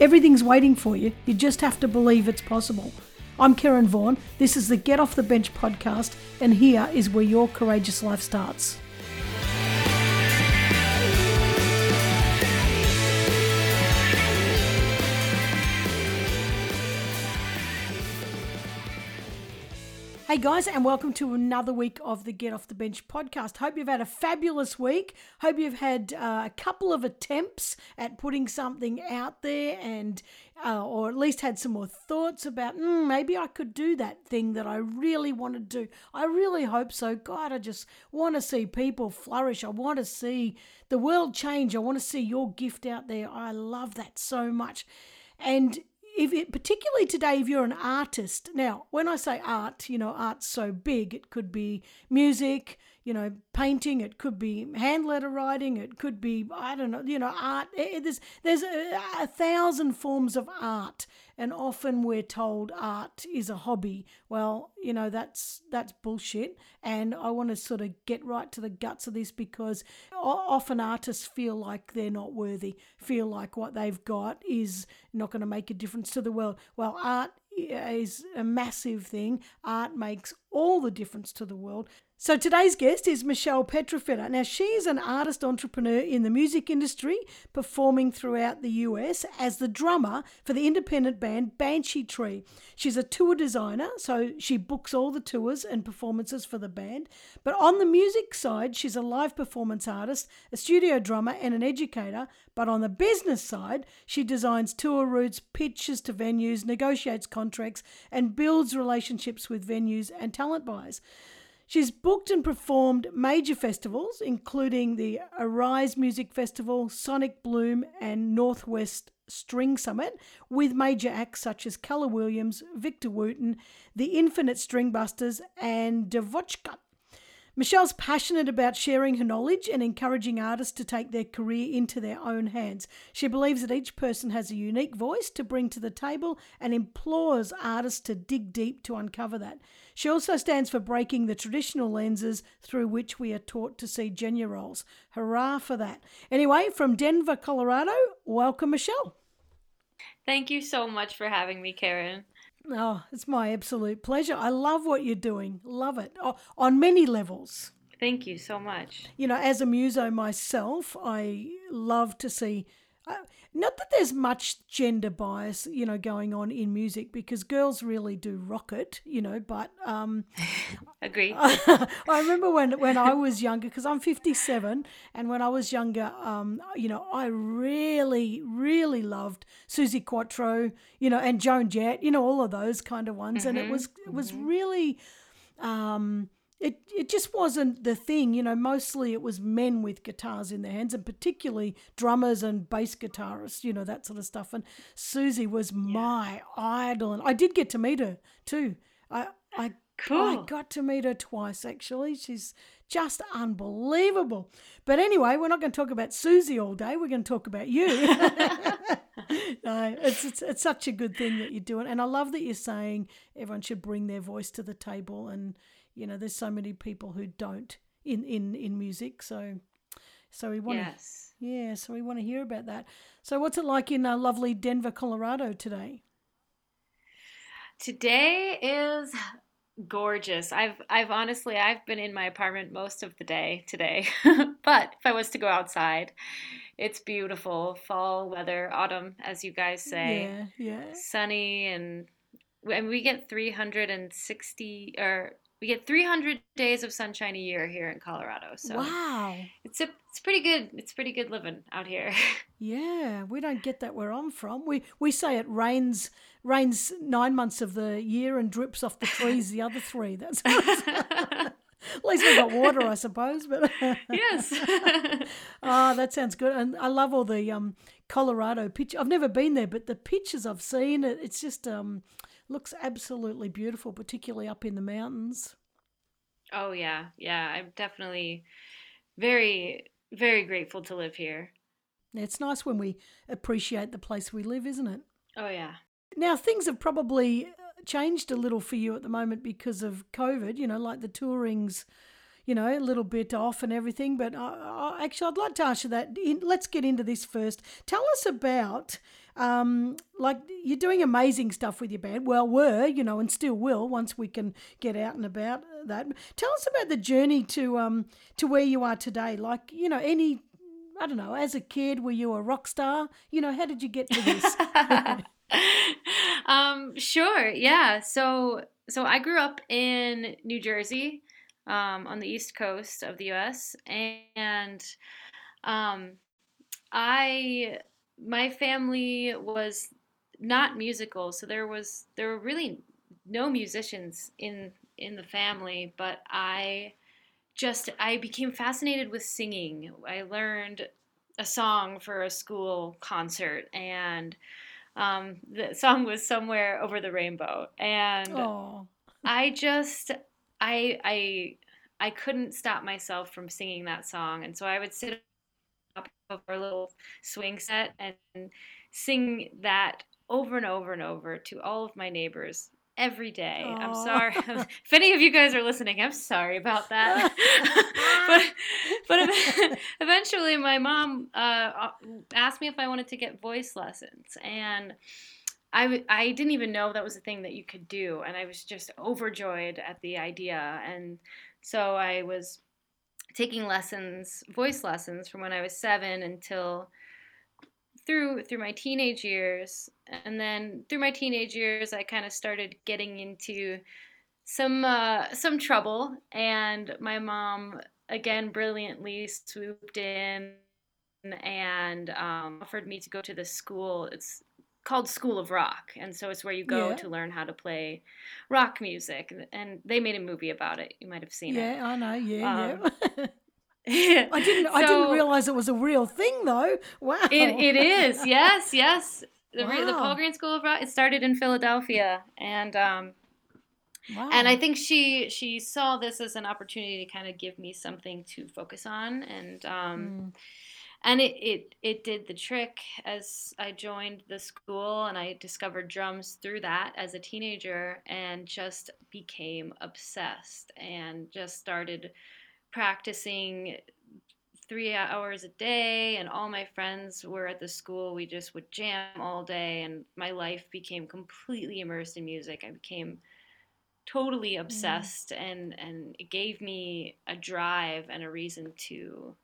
Everything's waiting for you. You just have to believe it's possible. I'm Karen Vaughan. This is the Get Off the Bench podcast, and here is where your courageous life starts. Hey guys, and welcome to another week of the Get Off the Bench podcast. Hope you've had a fabulous week. Hope you've had uh, a couple of attempts at putting something out there and, uh, or at least had some more thoughts about mm, maybe I could do that thing that I really want to do. I really hope so. God, I just want to see people flourish. I want to see the world change. I want to see your gift out there. I love that so much. And if it, particularly today, if you're an artist, now when I say art, you know, art's so big, it could be music, you know, painting, it could be hand letter writing, it could be, I don't know, you know, art. Eh, eh, there's, there's a, a thousand forms of art. And often we're told art is a hobby. Well, you know, that's, that's bullshit. And I want to sort of get right to the guts of this because often artists feel like they're not worthy, feel like what they've got is not going to make a difference to the world. Well, art is a massive thing. Art makes all the difference to the world. So today's guest is Michelle Pietrafetta. Now she's an artist entrepreneur in the music industry, performing throughout the US as the drummer for the independent band Banshee Tree. She's a tour designer, so she books all the tours and performances for the band. But on the music side, she's a live performance artist, a studio drummer, and an educator. But on the business side, she designs tour routes, pitches to venues, negotiates contracts, and builds relationships with venues and talent buyers. She's booked and performed major festivals, including the Arise Music Festival, Sonic Bloom, and Northwest String Summit, with major acts such as Keller Williams, Victor Wooten, the Infamous Stringdusters, and DeVotchKa. Michelle's passionate about sharing her knowledge and encouraging artists to take their career into their own hands. She believes that each person has a unique voice to bring to the table and implores artists to dig deep to uncover that. She also stands for breaking the traditional lenses through which we are taught to see gender roles. Hurrah for that. Anyway, from Denver, Colorado, welcome, Michelle. Thank you so much for having me, Karen. Oh, it's my absolute pleasure. I love what you're doing. Love it. Oh, on many levels. Thank you so much. You know, as a muso myself, I love to see uh, not that there's much gender bias, you know, going on in music because girls really do rock it, you know. But um, agree. I, I remember when when I was younger, because I'm 57, and when I was younger, um, you know, I really really loved Suzi Quatro, you know, and Joan Jett, you know, all of those kind of ones, mm-hmm. and it mm-hmm. was it was mm-hmm. really. Um, it it just wasn't the thing, you know. Mostly it was men with guitars in their hands, and particularly drummers and bass guitarists, you know, that sort of stuff. And Suzi was yeah. my idol, and I did get to meet her too. I I cool. I got to meet her twice actually. She's just unbelievable. But anyway, we're not going to talk about Suzi all day. We're going to talk about you. no, it's, it's it's such a good thing that you're doing, and I love that you're saying everyone should bring their voice to the table and you know there's so many people who don't in in in music so so we want yes. to yeah so we want to hear about that. So what's it like in uh, lovely denver colorado today? Today is gorgeous. I've i've honestly i've been in my apartment most of the day today but if i was to go outside it's beautiful. Fall weather autumn as you guys say. Yeah yeah. Sunny and and we get 360 or we get 300 days of sunshine a year here in Colorado. So wow, it's a it's pretty good. It's pretty good living out here. Yeah, we don't get that where I'm from. We we say it rains rains nine months of the year and drips off the trees the other three. That's At least we've got water, I suppose. But yes. oh, that sounds good. And I love all the um, Colorado pictures. I've never been there, but the pictures I've seen, it it's just um, looks absolutely beautiful, particularly up in the mountains. Oh yeah, yeah. I'm definitely very, very grateful to live here. It's nice when we appreciate the place we live, isn't it? Oh yeah. Now things have probably uh, changed a little for you at the moment because of COVID. You know, like the touring's, you know, a little bit off and everything. But I, I, actually, I'd like to ask you that. In, let's get into this first. Tell us about. Um, like you're doing amazing stuff with your band. Well, were you know, and still will once we can get out and about that. Tell us about the journey to um to where you are today. Like you know, any I don't know, as a kid, were you a rock star? You know, how did you get to this? um, sure, yeah. So, so I grew up in New Jersey, um, on the east coast of the U.S., and um, I, my family was not musical, so there was there were really no musicians in in the family, but I just I became fascinated with singing. I learned a song for a school concert and um, the song was somewhere over the rainbow and Aww. I just I I I couldn't stop myself from singing that song and so I would sit up of our little swing set and sing that over and over and over to all of my neighbors every day. Aww. I'm sorry. if any of you guys are listening, I'm sorry about that. but but eventually, my mom uh, asked me if I wanted to get voice lessons, and I I didn't even know that was a thing that you could do, and I was just overjoyed at the idea, and so I was taking lessons, voice lessons, from when I was seven until through through my teenage years. And then through my teenage years i kind of started getting into some uh, some trouble. And my mom again brilliantly swooped in and um, offered me to go to this school. It's called school of rock and so it's where you go yeah. to learn how to play rock music and they made a movie about it you might have seen yeah, it yeah i know yeah um, yeah I didn't. So, I didn't realize it was a real thing, though. Wow. It, it is. Yes. Yes. The, wow. the Paul Green School of Rock. It started in Philadelphia, and um, wow. and I think she she saw this as an opportunity to kind of give me something to focus on, and um, mm. And it, it it did the trick as I joined the school, and I discovered drums through that as a teenager, and just became obsessed, and just started practicing three hours a day and all my friends were at the school we just would jam all day and my life became completely immersed in music i became totally mm. obsessed mm. and and it gave me a drive and a reason to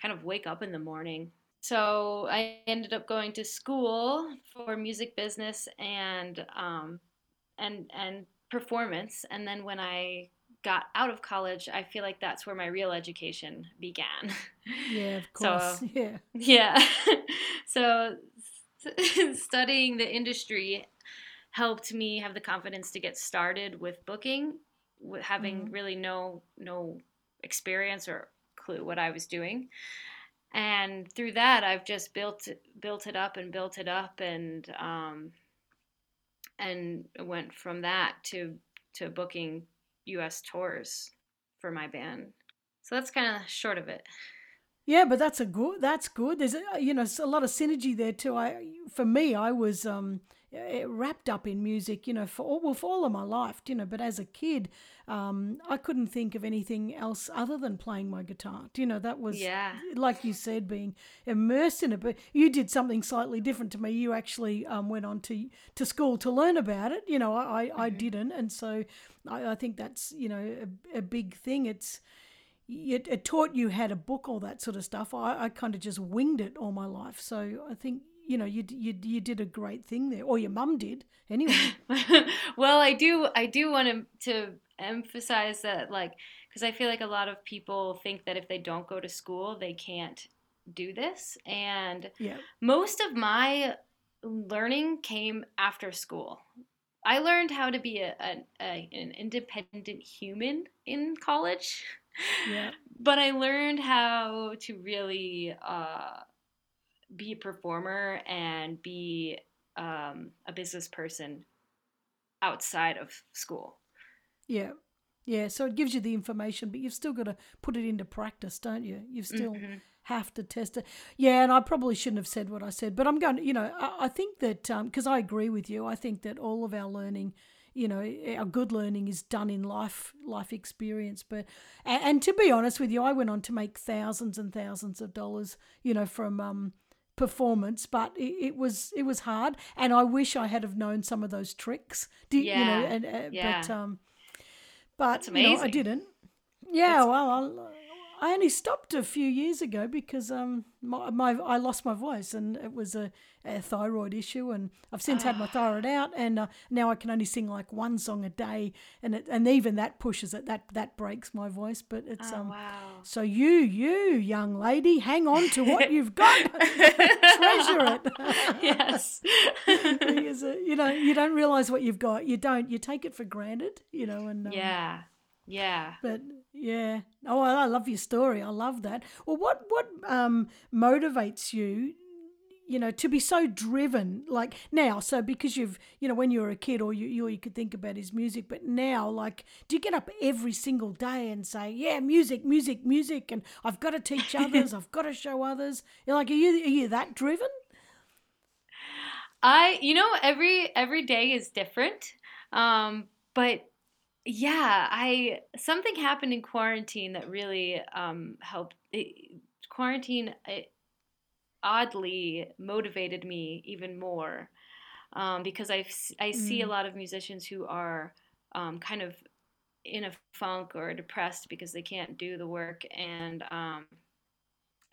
kind of wake up in the morning so i ended up going to school for music business and um and and performance and then when i got out of college, I feel like that's where my real education began. Yeah, of course. So, yeah. Yeah. so studying the industry helped me have the confidence to get started with booking, with having mm-hmm. really no no experience or clue what I was doing. And through that, I've just built built it up and built it up, and um, and went from that to to booking U.S. tours for my band. So that's kind of short of it. Yeah, but that's a good. That's good. There's a, you know a lot of synergy there too. I for me, I was um, wrapped up in music. You know, for all well, for all of my life. You know, but as a kid, um, I couldn't think of anything else other than playing my guitar. You know, that was yeah. like you said, being immersed in it. But you did something slightly different to me. You actually um, went on to to school to learn about it. You know, I mm-hmm. I didn't, and so I, I think that's you know a, a big thing. It's it, it, taught you how to book all that sort of stuff. I, I kind of just winged it all my life. So I think you know you you you did a great thing there, or your mum did anyway. well, I do I do want to to emphasize that like because I feel like a lot of people think that if they don't go to school they can't do this, and yeah. most of my learning came after school I learned how to be a, a, a an independent human in college. Yeah. but I learned how to really uh, be a performer and be um, a business person outside of school. Yeah. Yeah, so it gives you the information, but you've still got to put it into practice, don't you? You've still Mm-hmm. have to test it. Yeah, and I probably shouldn't have said what I said, but I'm going to, you know, I, I think that, because I agree with you, I think that all of our learning, you know, our good learning is done in life, life experience. But, and, and to be honest with you, I went on to make thousands and thousands of dollars, you know, from, um, performance but it, it was it was hard and i wish i had have known some of those tricks Do, you know and uh, yeah. but um but you know, I didn't. Yeah, That's- well, I, only stopped a few years ago because um my, my I lost my voice and it was a, a thyroid issue and I've since had my Ah. thyroid out and uh, now I can only sing like one song a day and it, and even that pushes it that that breaks my voice but it's Oh, um wow. so you you young lady hang on to what you've got treasure it yes. Because, uh, you know you don't realize what you've got you don't you take it for granted you know and um, yeah. Yeah. But yeah, oh, I love your story. I love that. Well, what what um motivates you? You know, to be so driven, like now. So because you've, you know, when you were a kid, all you, you all you could think about is music. But now, like, do you get up every single day and say, "Yeah, music, music, music," and I've got to teach others, I've got to show others. You're like, are you are you that driven? I you know every every day is different. Um but yeah, I something happened in quarantine that really um helped it, quarantine it oddly motivated me even more. Um because I I see a Mm. lot of musicians who are um kind of in a funk or depressed because they can't do the work and um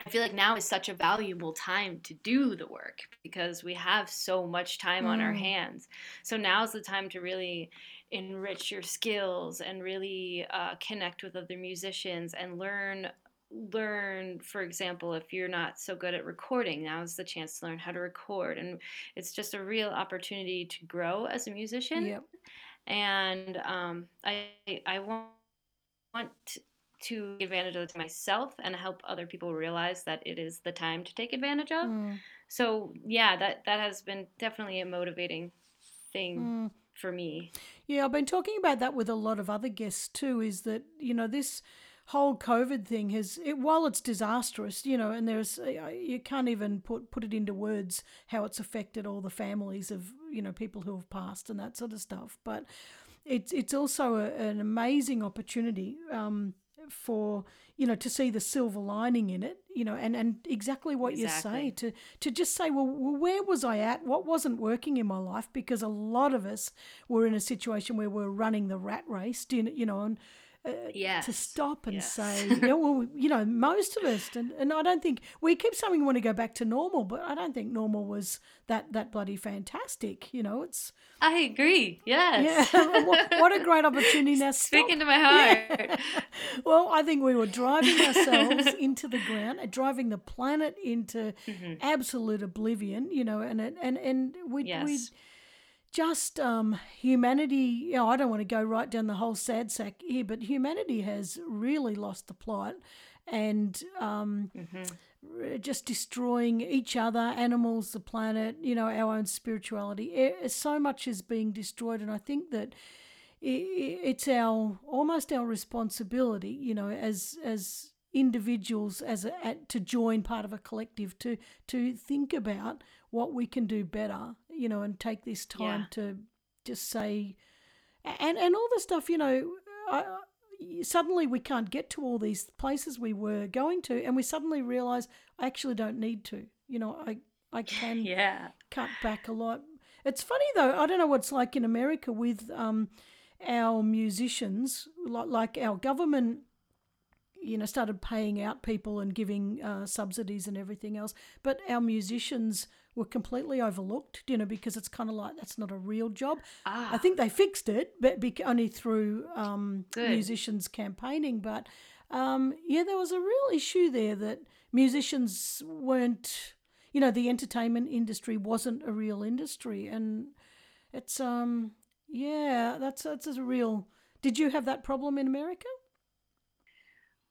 I feel like now is such a valuable time to do the work because we have so much time on our Mm. hands. So now's the time to really enrich your skills and really uh, connect with other musicians and learn learn for example if you're not so good at recording now is the chance to learn how to record and it's just a real opportunity to grow as a musician Yep. and um, I I want want to take advantage of it myself and help other people realize that it is the time to take advantage of. Mm. So yeah, that that has been definitely a motivating thing Mm. For me. Yeah, I've been talking about that with a lot of other guests too. Is that you know this whole COVID thing has, it, while it's disastrous, you know, and there's you can't even put put it into words how it's affected all the families of you know people who have passed and that sort of stuff. But it's it's also a, an amazing opportunity um, for you know to see the silver lining in it. You know, and, and exactly what you say Exactly. to to just say, well, well, where was I at? What wasn't working in my life? Because a lot of us were in a situation where we're running the rat race, you know, and uh, Yes. to stop and Yes. say, yeah, well, you know, most of us, and, and I don't think we keep saying we want to go back to normal, but I don't think normal was that that bloody fantastic. You know, it's I agree. Yes. yeah, what, what a great opportunity now. stop. Speaking to my heart. Yeah. well, I think we were driving ourselves into the ground, uh, driving the planet into Mhm. absolute oblivion. You know, and and and we we Yes. Just um humanity. You know, I don't want to go right down the whole sad sack here, but humanity has really lost the plot, and um Mhm. r- just destroying each other, animals, the planet, you know, our own spirituality. So much is being destroyed, and I think that it's our almost our responsibility, you know, as as individuals, as a, at, to join part of a collective, to to think about what we can do better, you know, and take this time Yeah. to just say, and and all the stuff, you know. I, suddenly we can't get to all these places we were going to and we suddenly realize I actually don't need to. You know, I I can Yeah. cut back a lot. It's funny though, I don't know what it's like in America with um our musicians, like like our government you know started paying out people and giving uh, subsidies and everything else but our musicians were completely overlooked you know because it's kind of like that's not a real job Ah. I think they fixed it, but only through um, musicians campaigning. But um, yeah, there was a real issue there that musicians weren't, you know, the entertainment industry wasn't a real industry, and it's um, Yeah, that's that's a real. Did you have that problem in America?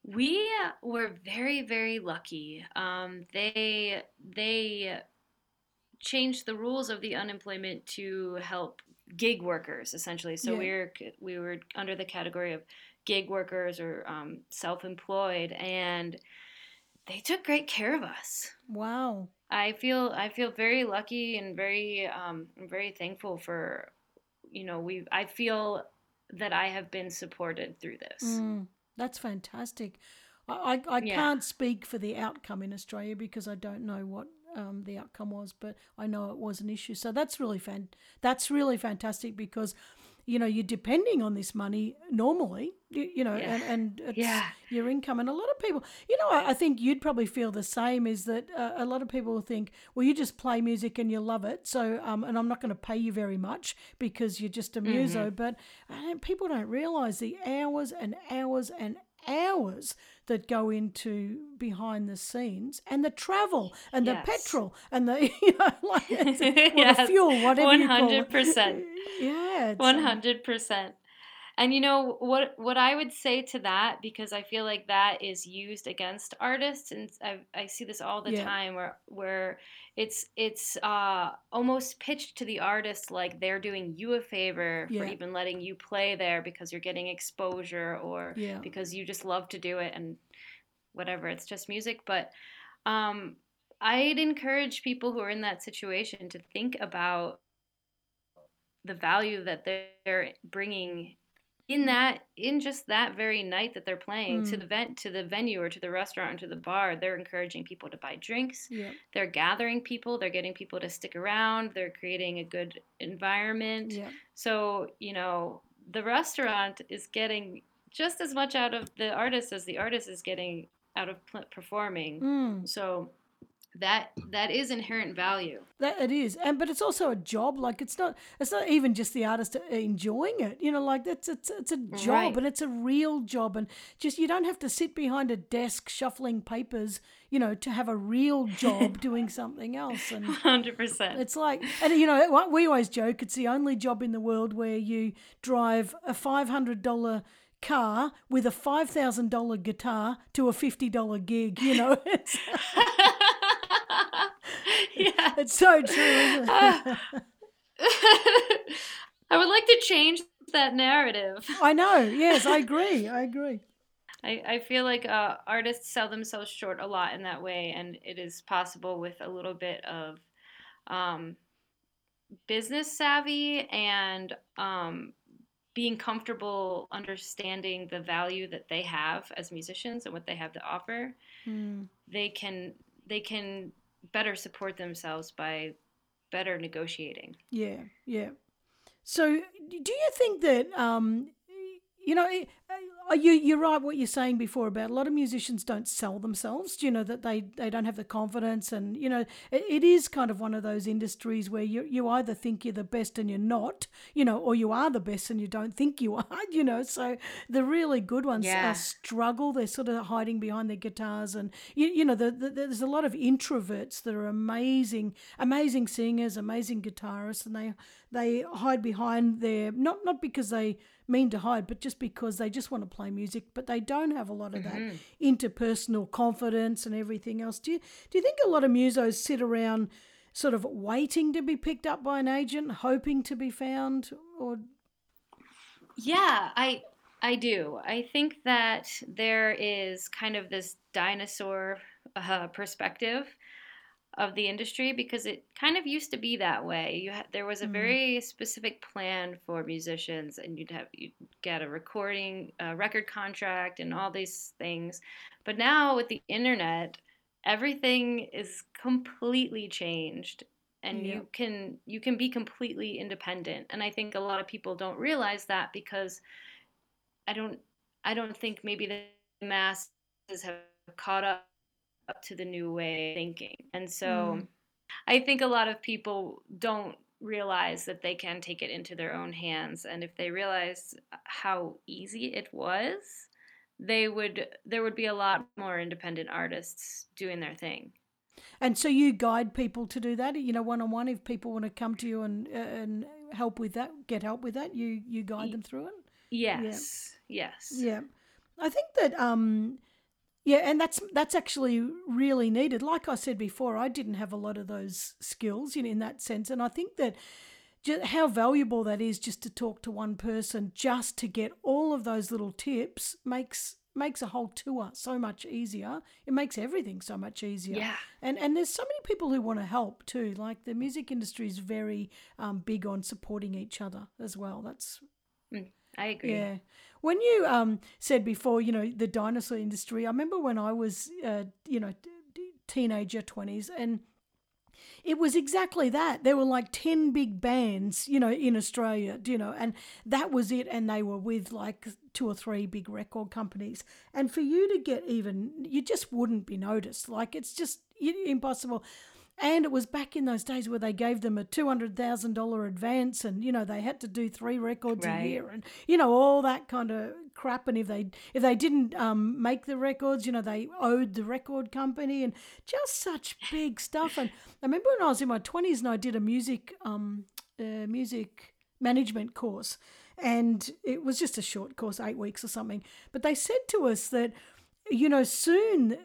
We were very, very lucky. Um, they they changed the rules of the unemployment to help gig workers essentially. So Yeah. we were we were under the category of gig workers or um, self-employed, and they took great care of us. Wow. I feel I feel very lucky and very um, very thankful for you know we I feel that I have been supported through this. Mm, that's fantastic. I, I, I Yeah. can't speak for the outcome in Australia because I don't know what um, the outcome was, but I know it was an issue. So that's really fan. That's really fantastic because, you know, you're depending on this money normally, you, you know, Yeah. and, and it's Yeah. your income. And a lot of people, you know, I, I think you'd probably feel the same. Is that uh, a lot of people think, well, you just play music and you love it, so um, and I'm not going to pay you very much because you're just a muso. But I don't, people don't realise the hours and hours and hours that go into behind the scenes and the travel and yes. the petrol and the you know like yes. the fuel whatever 100% yeah 100% and you know what? What I would say to that, because I feel like that is used against artists, and I, I see this all the Yeah. time, where where it's it's uh, almost pitched to the artist like they're doing you a favor Yeah. for even letting you play there because you're getting exposure or Yeah. because you just love to do it and whatever. It's just music, but um, I'd encourage people who are in that situation to think about the value that they're bringing in that in just that very night that they're playing to Mm. the vent to the venue or to the restaurant or to the bar they're encouraging people to buy drinks. Yeah they're gathering people they're getting people to stick around they're creating a good environment. Yeah so you know the restaurant is getting just as much out of the artist as the artist is getting out of performing. Mm. so that that is inherent value That it is, and but it's also a job. Like it's not, it's not even just the artist enjoying it. You know, like that's it's it's a job, Right. and it's a real job, and just you don't have to sit behind a desk shuffling papers. You know, to have a real job doing something else, and 100% it's like, and you know, we always joke, it's the only job in the world where you drive a five hundred dollar car with a five thousand dollar guitar to a fifty dollar gig. You know, yeah it's so true. Isn't? I would like to change that narrative. I know. Yes, I agree. I agree. I, I feel like uh, artists sell themselves short a lot in that way, and it is possible with a little bit of um, business savvy and um, being comfortable understanding the value that they have as musicians and what they have to offer. Hmm. They can they can better support themselves by better negotiating. Yeah, yeah. So, do you think that um, you know, Oh, you you're right what you're saying before about a lot of musicians don't sell themselves. Do you know that they they don't have the confidence, and you know, it, it is kind of one of those industries where you you either think you're the best and you're not, you know, or you are the best and you don't think you are, you know. So the really good ones Yeah. struggle. They're sort of hiding behind their guitars, and you, you know, the, the, there's a lot of introverts that are amazing, amazing singers, amazing guitarists, and they they hide behind their not not because they mean to hide, but just because they just want to play music, but they don't have a lot of that interpersonal confidence and everything else. Do you do you think a lot of musos sit around sort of waiting to be picked up by an agent, hoping to be found, or Yeah, I I do. I think that there is kind of this dinosaur uh, perspective of the industry because it kind of used to be that way. You ha- there was a Mm. very specific plan for musicians, and you'd have you get a recording, a record contract, and all these things. But now with the internet, everything is completely changed and Yeah. you can you can be completely independent and i think a lot of people don't realize that because i don't i don't think maybe the masses have caught up to the new way of thinking and so Mm. i think a lot of people don't realize that they can take it into their own hands and if they realize how easy it was they would there would be a lot more independent artists doing their thing and so you guide people to do that, you know, one on one. If people want to come to you and and help with that, get help with that. You you guide them through it. Yes. Yeah. Yes. Yeah, I think that um, yeah, and that's that's actually really needed. Like I said before, I didn't have a lot of those skills, you know, in that sense, and I think that how valuable that is just to talk to one person just to get all of those little tips makes makes a whole tour so much easier. It makes everything so much easier. Yeah. And and there's so many people who want to help too. Like the music industry is very um, big on supporting each other as well. That's Mm, I agree. yeah. When you um said before, you know, the dinosaur industry, I remember when I was, uh, you know, teenager, 20s, and it was exactly that. There were like 10 big bands, you know, in Australia, you know, and that was it. And they were with like two or three big record companies. And for you to get even, you just wouldn't be noticed. Like it's just impossible. And it was back in those days where they gave them a two hundred thousand dollar advance, and you know they had to do three records Right. a year, and you know all that kind of crap. And if they if they didn't um, make the records, you know they owed the record company, and just such big stuff. And I remember when I was in my twenties and I did a music um, uh, music management course, and it was just a short course, eight weeks or something. But they said to us that you know, soon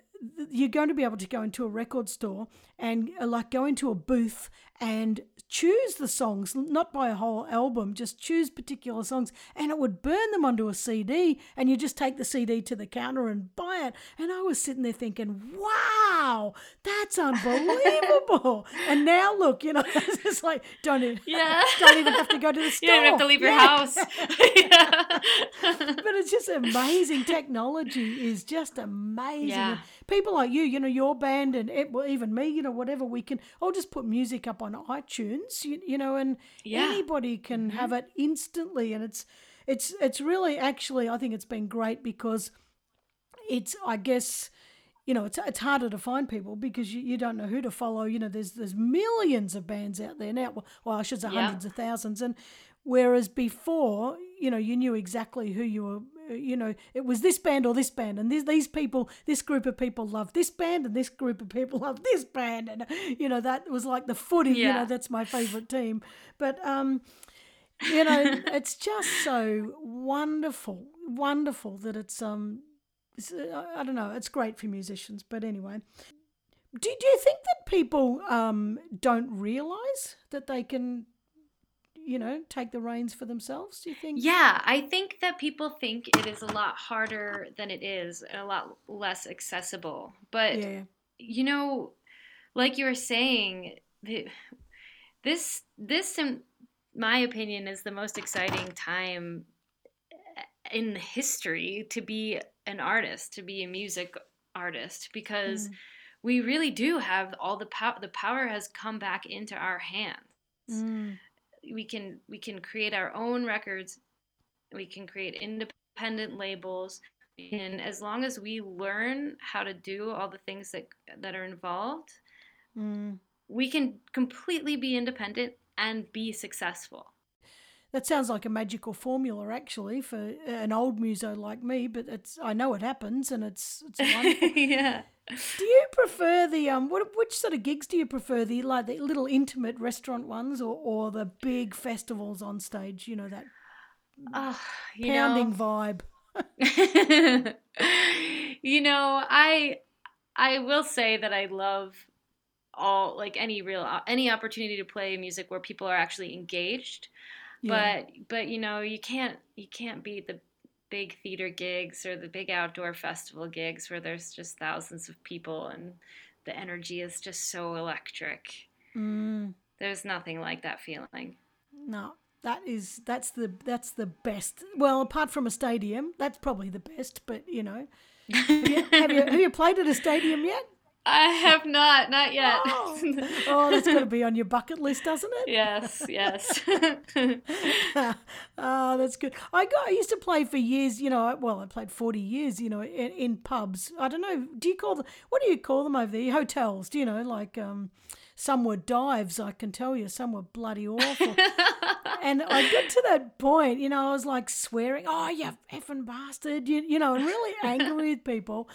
you're going to be able to go into a record store and uh, like go into a booth and choose the songs, not by a whole album, just choose particular songs, and it would burn them onto a CD, and you just take the CD to the counter and buy it. And I was sitting there thinking, wow, that's unbelievable. and now look, you know, it's just like, don't even, Yeah. don't even have to go to the store. You don't have to leave your Yeah. house. Yeah. but it's just amazing. Technology is just amazing. Yeah. People like you, you know, your band and it, well, even me, you know, whatever we can, I'll just put music up on iTunes, you, you know, and Yeah. anybody can mm-hmm. have it instantly. And it's, it's, it's really actually, I think it's been great because it's, I guess, you know, it's, it's harder to find people because you, you don't know who to follow. You know, there's there's millions of bands out there now. Well, well I should say Yeah. hundreds of thousands. And whereas before, you know, you knew exactly who you were. You know, it was this band or this band, and these these people, this group of people love this band, and this group of people love this band, and you know that was like the footy. You know, that's my favorite team. But um, you know, it's just so wonderful, wonderful that it's um, it's, uh, I don't know, it's great for musicians. But anyway, do do you think that people um don't realize that they can, you know, take the reins for themselves? Do you think? Yeah, I think that people think it is a lot harder than it is and a lot less accessible. But Yeah. you know, like you were saying, this this in my opinion is the most exciting time in history to be an artist, to be a music artist because Mm. we really do have all the power the power has come back into our hands. Mm. We can we can create our own records. We can create independent labels and as long as we learn how to do all the things that that are involved, Mm. we can completely be independent and be successful. That sounds like a magical formula, actually, for an old muso like me. But it's I know it happens, and it's it's wonderful. yeah. Do you prefer the um? What which sort of gigs do you prefer? The like the little intimate restaurant ones, or or the big festivals on stage? You know that Oh, you pounding know, vibe. you know, I I will say that I love all like any real any opportunity to play music where people are actually engaged. Yeah. But but you know, you can't you can't beat the big theater gigs or the big outdoor festival gigs where there's just thousands of people and the energy is just so electric. Mm, There's nothing like that feeling. no, that is that's the that's the best. Well, apart from a stadium, that's probably the best. But you know, have you have you, have you played at a stadium yet? I have not, not yet. Oh, oh that's got to be on your bucket list, doesn't it? yes, yes. oh, that's good. I got. I used to play for years. You know, well, I played forty years. You know, in, in pubs. I don't know. Do you call them? What do you call them over there? Hotels. Do you know? Like, um, some were dives. I can tell you, some were bloody awful. and I got to that point. You know, I was like swearing, "Oh, you effing bastard!" You, you know, and really angry with people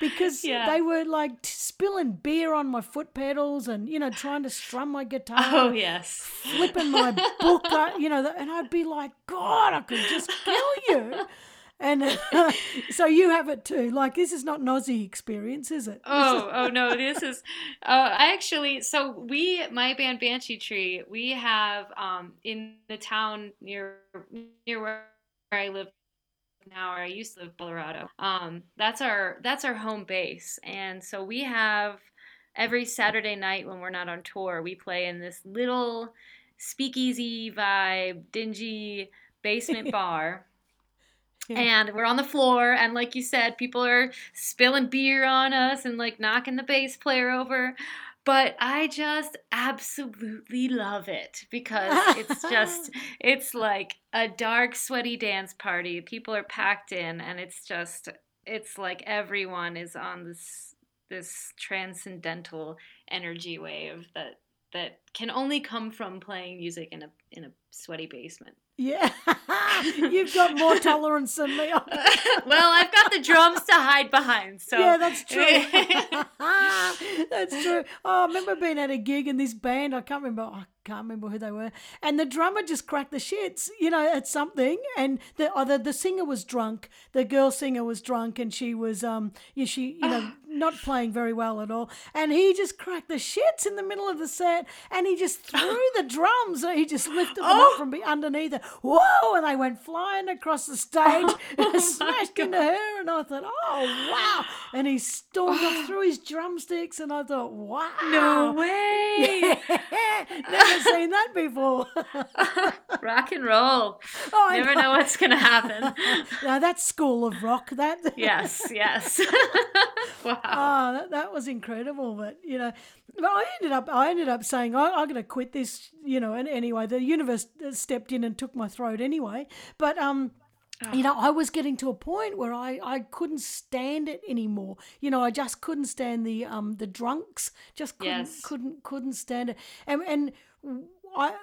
because Yeah. they were like spilling beer on my foot pedals and you know trying to strum my guitar. Oh yes, flipping my book, you know, and I'd be like, God, I could just kill you. And uh, so you have it too. Like this is not an Aussie experience, is it? Oh, oh no, this is. Uh, I actually, so we, my band Banshee Tree, we have um, in the town near near where I live now, or I used to live in Colorado. Um, that's our that's our home base, and so we have every Saturday night when we're not on tour, we play in this little speakeasy vibe, dingy basement bar. And we're on the floor and like you said people are spilling beer on us and like knocking the bass player over but i just absolutely love it because it's just it's like a dark sweaty dance party. People are packed in and it's just it's like everyone is on this this transcendental energy wave that that can only come from playing music in a in a sweaty basement yeah, you've got more tolerance than me. well, I've got the drums to hide behind. So yeah, that's true. that's true. Oh, I remember being at a gig in this band. I can't remember. I can't remember who they were. And the drummer just cracked the shits, you know, at something. And the other the singer was drunk. The girl singer was drunk, and she was um, yeah, she you know not playing very well at all. And he just cracked the shits in the middle of the set, and he just threw the drums. He just lifted them oh. up from underneath it. Whoa! And they went flying across the stage oh and smashed into her. And I thought, oh wow! And he stormed up, through his drumsticks, and I thought, wow! No way! Yeah, never seen that before. rock and roll. Oh, Never know. know. what's going to happen. now that's school of rock. That. yes, yes. wow. Oh, that, that was incredible. But you know, but I ended up I ended up saying I, I'm going to quit this. You know, and anyway, the universe stepped in and took my throat anyway. But um. You know, I was getting to a point where I, I couldn't stand it anymore. You know, I just couldn't stand the um the drunks. Just couldn't yes. couldn't couldn't stand it. And and I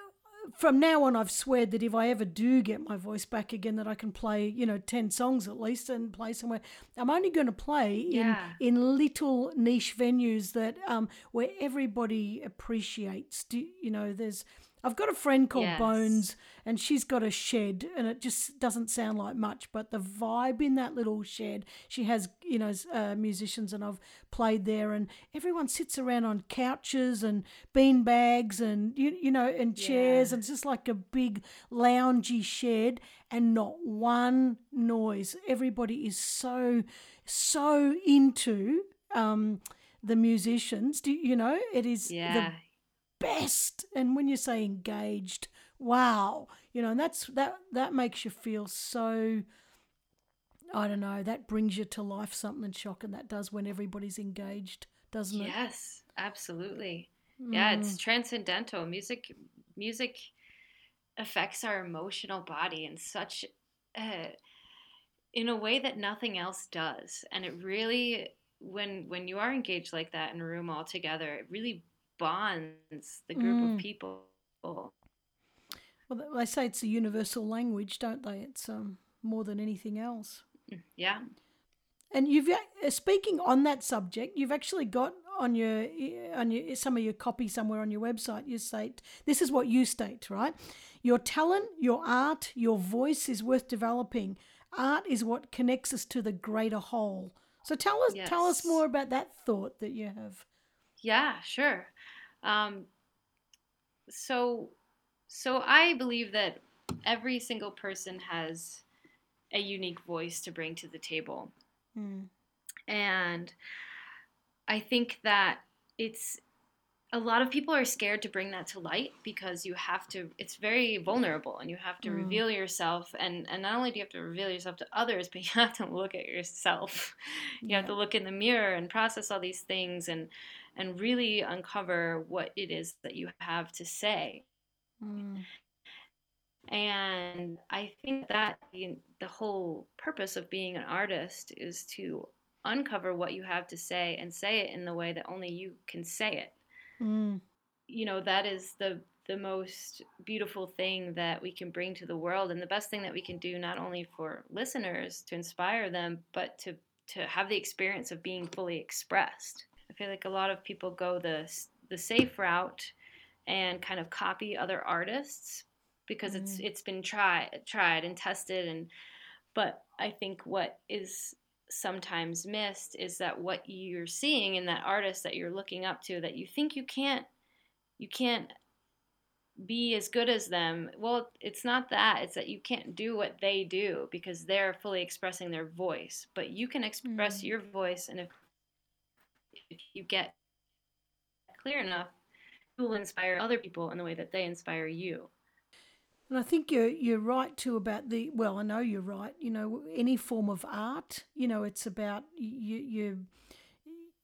from now on I've sweared that if I ever do get my voice back again that I can play, you know, 10 songs at least and play somewhere. I'm only going to play in in little niche venues that um where everybody appreciates. Do, you know, there's I've got a friend called yes. Bones, and she's got a shed, and it just doesn't sound like much, but the vibe in that little shed, she has, you know, uh, musicians, and I've played there, and everyone sits around on couches and bean bags, and you, you know, and chairs, yeah. and it's just like a big loungy shed, and not one noise. Everybody is so, so into um, the musicians. Do you know? It is yeah. Best. And when you say engaged, wow, you know, and that's that that makes you feel so. I don't know. That brings you to life. Something shocking that does when everybody's engaged, doesn't it? Yes, absolutely. Mm. Yeah, it's mm. transcendental. Music, music affects our emotional body in such a, in a way that nothing else does, and it really when when you are engaged like that in a room all together, it really bonds the group mm. of people. Well, they say it's a universal language, don't they? It's um, more than anything else. Mm, yeah. And you've uh, speaking on that subject, you've actually got on your on your some of your copy somewhere on your website. You state this is what you state, right? Your talent, your art, your voice is worth developing. Art is what connects us to the greater whole. So tell us yes. tell us more about that thought that you have. Yeah, sure. Um, so, so I believe that every single person has a unique voice to bring to the table, mm. and I think that it's a lot of people are scared to bring that to light because you have to it's very vulnerable and you have to mm. reveal yourself and and not only do you have to reveal yourself to others but you have to look at yourself you yeah. have to look in the mirror and process all these things and and really uncover what it is that you have to say mm. and i think that the, the whole purpose of being an artist is to uncover what you have to say and say it in the way that only you can say it Mm. You know, that is the the most beautiful thing that we can bring to the world and the best thing that we can do not only for listeners to inspire them but to to have the experience of being fully expressed feel like a lot of people go the the safe route and kind of copy other artists because mm. it's it's been tried tried and tested and but I think what is sometimes missed is that what you're seeing in that artist that you're looking up to that you think you can't you can't be as good as them well it's not that it's that you can't do what they do because they're fully expressing their voice but you can express mm. your voice and if if you get clear enough you will inspire other people in the way that they inspire you and I think you're you're right too about the well. I know you're right. You know, any form of art. You know, it's about you you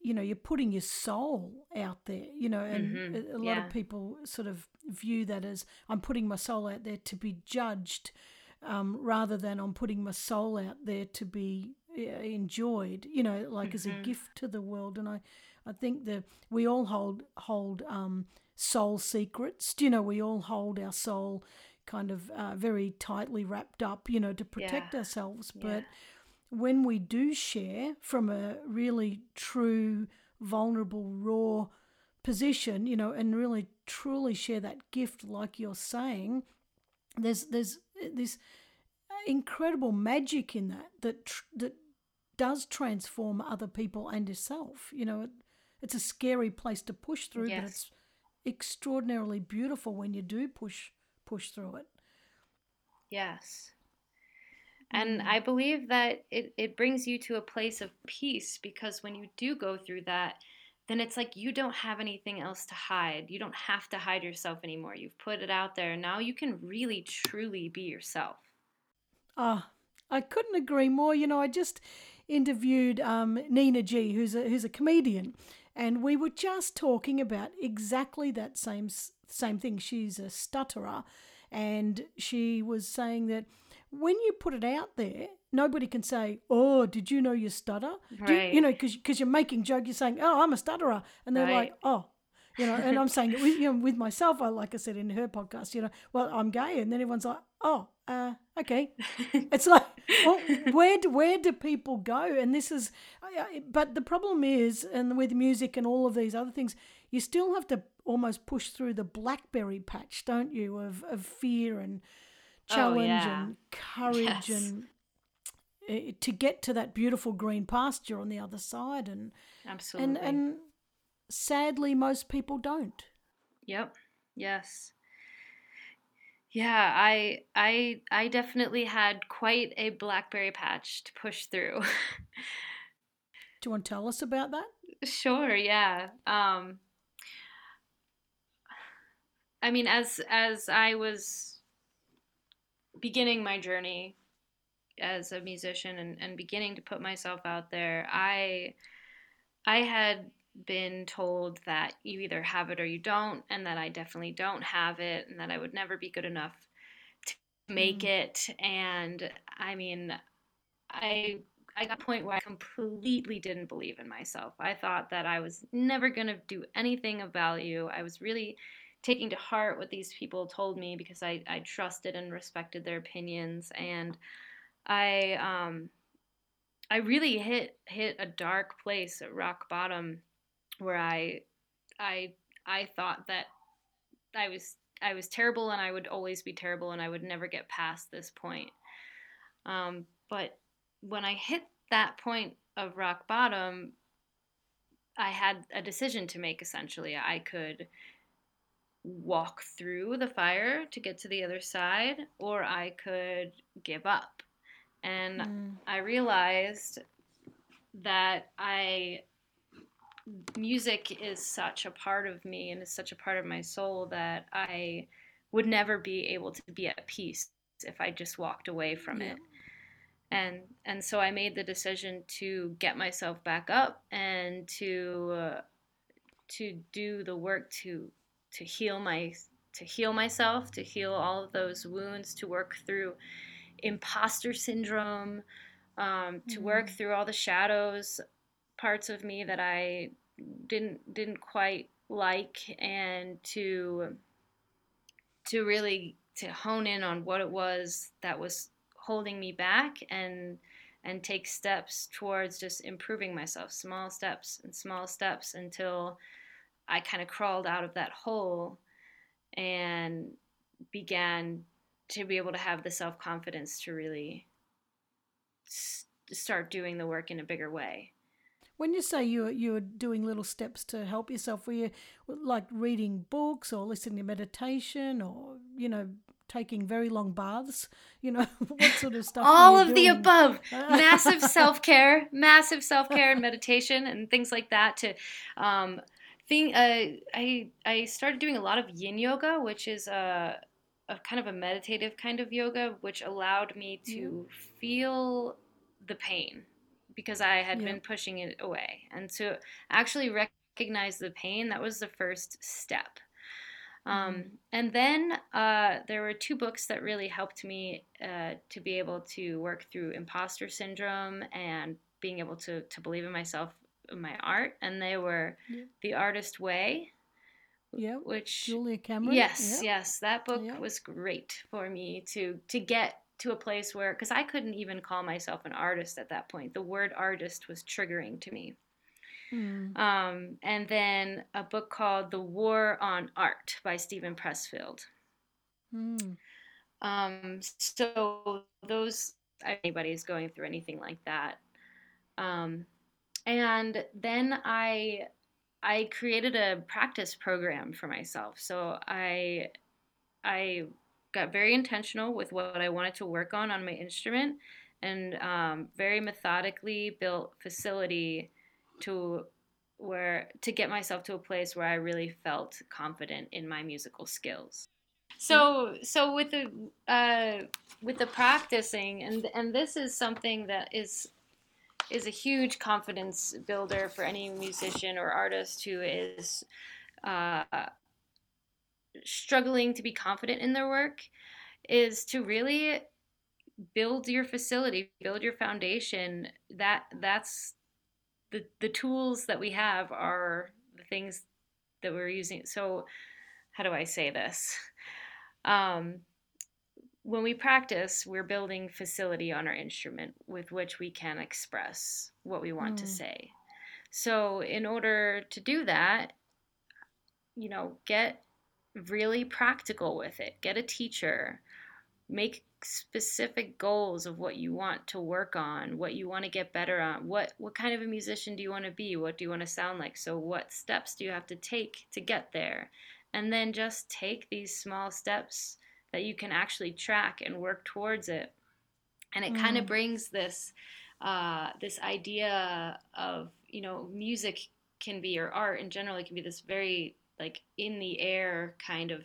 you know you're putting your soul out there. You know, and mm-hmm. a, lot yeah. of people sort of view that as I'm putting my soul out there to be judged, um, rather than I'm putting my soul out there to be enjoyed. You know, like mm-hmm. as a mm-hmm. gift to the world. And I I think that we all hold hold um, soul secrets. You know we all hold our soul kind of uh, very tightly wrapped up, you know, to protect yeah. ourselves. But yeah. when we do share from a really true, vulnerable, raw position, you know, and really truly share that gift, like you're saying, there's there's this incredible magic in that that that does transform other people and yourself. You know, it, it's a scary place to push through, yes. but it's extraordinarily beautiful when you do push push through it. Yes. And mm. I believe that it, it brings you to a place of peace because when you do go through that, then it's like you don't have anything else to hide. You don't have to hide yourself anymore. You've put it out there. Now you can really, truly be yourself. Ah, oh, I couldn't agree more. You know, I just interviewed um, Nina G, who's a, who's a comedian, and we were just talking about exactly that same same thing. She's a stutterer, and she was saying that when you put it out there, nobody can say, "Oh, did you know you stutter?" Right. You, you, know, because you're making joke. You're saying, "Oh, I'm a stutterer," and they're right. like, "Oh." You know, and I'm saying it with, you know, with myself. I like I said in her podcast. You know, well, I'm gay, and then everyone's like, "Oh, uh, okay." it's like, well, where do where do people go? And this is, but the problem is, and with music and all of these other things, you still have to almost push through the blackberry patch, don't you, of, of fear and challenge oh, yeah. and courage yes. and uh, to get to that beautiful green pasture on the other side and absolutely and and sadly most people don't yep yes yeah i i i definitely had quite a blackberry patch to push through. Do you want to tell us about that? Sure yeah um I mean, as as I was beginning my journey as a musician and, and beginning to put myself out there, I I had been told that you either have it or you don't, and that I definitely don't have it, and that I would never be good enough to make mm. it. And I mean, I I got a point where I completely didn't believe in myself. I thought that I was never gonna do anything of value. I was really taking to heart what these people told me because I, I trusted and respected their opinions and I um I really hit hit a dark place at rock bottom where I I I thought that I was I was terrible and I would always be terrible and I would never get past this point. Um, but when I hit that point of rock bottom, I had a decision to make essentially. I could walk through the fire to get to the other side, or I could give up. And mm. I realized that I music is such a part of me and is such a part of my soul that I would never be able to be at peace if I just walked away from yeah. it. And and so I made the decision to get myself back up and to uh, to do the work to to heal my to heal myself, to heal all of those wounds, to work through imposter syndrome, um, to mm-hmm. work through all the shadows parts of me that I didn't didn't quite like, and to to really to hone in on what it was that was holding me back and and take steps towards just improving myself, small steps and small steps until I kind of crawled out of that hole and began to be able to have the self confidence to really start doing the work in a bigger way. When you say you you were doing little steps to help yourself, were you like reading books or listening to meditation or you know taking very long baths? You know what sort of stuff? All of doing? the above. massive self care, massive self care and meditation and things like that. To um, thing, uh, I I started doing a lot of Yin yoga, which is a a kind of a meditative kind of yoga, which allowed me to yeah. feel the pain because I had yeah. been pushing it away. And to actually recognize the pain, that was the first step. Um, mm-hmm. and then uh, there were two books that really helped me uh, to be able to work through imposter syndrome and being able to, to believe in myself, in my art. And they were yeah. The Artist Way. Yeah, which Julia Cameron. Yes, yes, that book was great for me to to get to a place where because I couldn't even call myself an artist at that point. The word artist was triggering to me. Mm. Um, and then a book called The War of Art by Steven Pressfield. Mm. Um, so those anybody's going through anything like that. Um, and then I I created a practice program for myself. So I I got very intentional with what I wanted to work on on my instrument and um, very methodically built facility to where to get myself to a place where I really felt confident in my musical skills. So so with the uh, with the practicing and and this is something that is is a huge confidence builder for any musician or artist who is uh, struggling to be confident in their work is to really build your facility build your foundation. That that's the the tools that we have are the things that we're using. So how do i say this? Um, when we practice we're building facility on our instrument with which we can express what we want mm. to say. So in order to do that you know get really practical with it. Get a teacher. Make specific goals of what you want to work on, what you want to get better on. What what kind of a musician do you want to be? What do you want to sound like? So what steps do you have to take to get there? And then just take these small steps that you can actually track and work towards it. And it mm. kind of brings this uh, this idea of you know music can be or art in general it can be this very like in the air kind of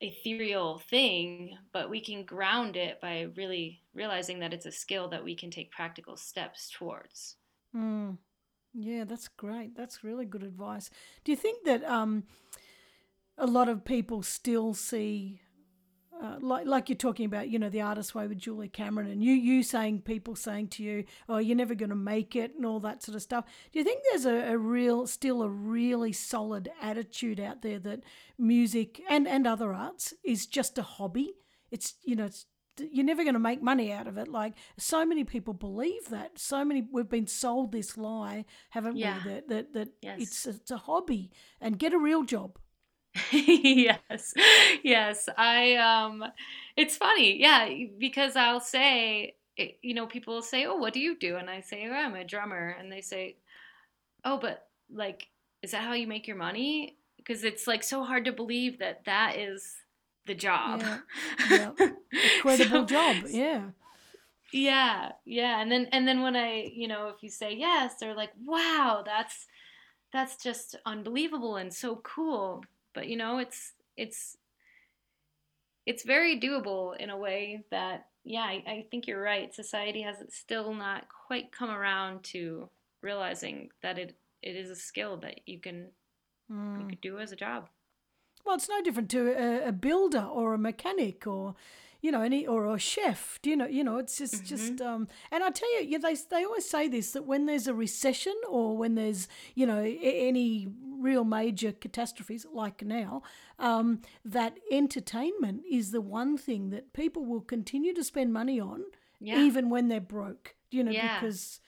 ethereal thing, but we can ground it by really realizing that it's a skill that we can take practical steps towards. Mm. Yeah, that's great. That's really good advice. Do you think that um, a lot of people still see uh, like like you're talking about, you know, the artist way with Julie Cameron, and you you saying people saying to you, "Oh, you're never going to make it," and all that sort of stuff. Do you think there's a, a real, still a really solid attitude out there that music and and other arts is just a hobby? It's you know, it's you're never going to make money out of it. Like so many people believe that. So many we've been sold this lie, haven't yeah. we? That that, that yes. it's it's a hobby and get a real job. yes. Yes. I um it's funny. Yeah, because I'll say you know, people will say, "Oh, what do you do?" And I say, "Oh, I'm a drummer." And they say, "Oh, but like is that how you make your money?" Because it's like so hard to believe that that is the job. Yeah. yeah. Incredible so, job. Yeah. Yeah, yeah. And then and then when I, you know, if you say yes, they're like, "Wow, that's that's just unbelievable and so cool." But you know it's it's it's very doable in a way that yeah I, I think you're right society has still not quite come around to realizing that it it is a skill that you can mm. you could do as a job well it's no different to a, a builder or a mechanic or you know, any or a chef. Do you know? You know, it's just mm-hmm. just. Um, and I tell you, yeah, they they always say this that when there's a recession or when there's you know any real major catastrophes like now, um, that entertainment is the one thing that people will continue to spend money on Yeah. even when they're broke, you know, Yeah. because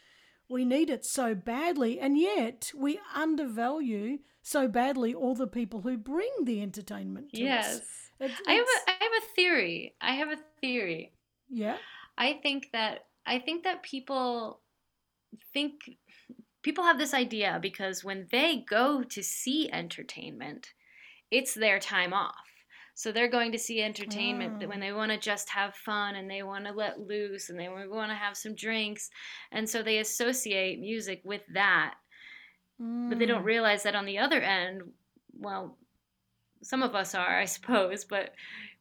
we need it so badly. And yet we undervalue so badly all the people who bring the entertainment to us. Yes. It's- I have a I have a theory. I have a theory. yeah. I think that I think that people think people have this idea because when they go to see entertainment, it's their time off. So they're going to see entertainment Oh. when they want to just have fun and they want to let loose and they want to have some drinks. And so they associate music with that. But they don't Mm. realize that on the other end, well, some of us are, I suppose, but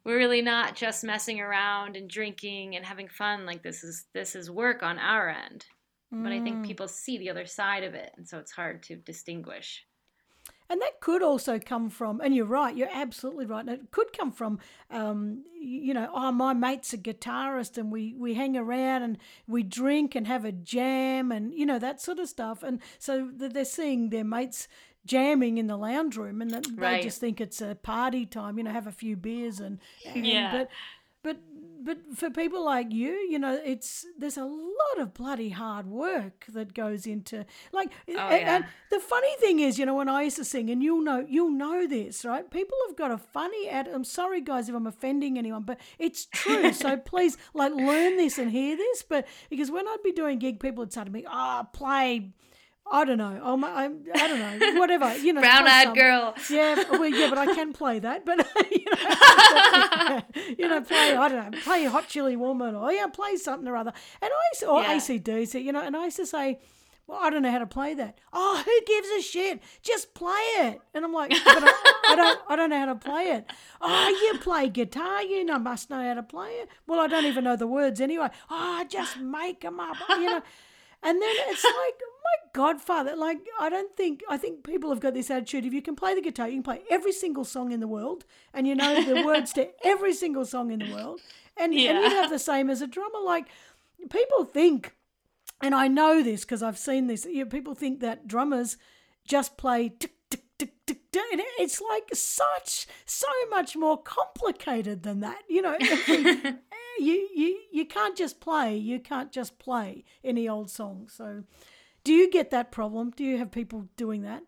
we're really not just messing around and drinking and having fun like this is this is work on our end. But I think Mm. people see the other side of it, and so it's hard to distinguish. And that could also come from, and you're right, you're absolutely right. And it could come from, um, you know, oh, my mate's a guitarist and we, we hang around and we drink and have a jam and, you know, that sort of stuff. And so they're seeing their mates jamming in the lounge room and that they just think it's a party time, you know, have a few beers and, and Yeah. but but but for people like you, you know, it's there's a lot of bloody hard work that goes into like Oh, and, and yeah. the funny thing is, you know, when I used to sing, and you'll know you'll know this, right? People have got a funny at I'm sorry guys if I'm offending anyone, but it's true. so please like learn this and hear this. But because when I'd be doing gig, people would say to me, Ah, play I don't know. Oh my, I, I don't know. Whatever. You know, brown-eyed girl. yeah, well, yeah, but I can play that. But you know, you know, play I don't know, play Hot Chili Woman or yeah, play something or other. And I used to, or Yeah. ACDC, you know, and I used to say, well, I don't know how to play that. Oh, who gives a shit? Just play it. And I'm like, but I, I don't, I don't know how to play it. Oh, you play guitar, you know, must know how to play it. Well, I don't even know the words anyway. Oh, just make them up, you know. And then it's like, my godfather, like, I don't think, I think people have got this attitude. If you can play the guitar, you can play every single song in the world and you know the words to every single song in the world. And, and you'd have the same as a drummer. Like, people think, and I know this because I've seen this, you know, people think that drummers just play tick, tick, tick, tick, tick. And it's like such, so much more complicated than that. You know, eh, you, you, you can't just play, you can't just play any old song. So, do you get that problem? Do you have people doing that?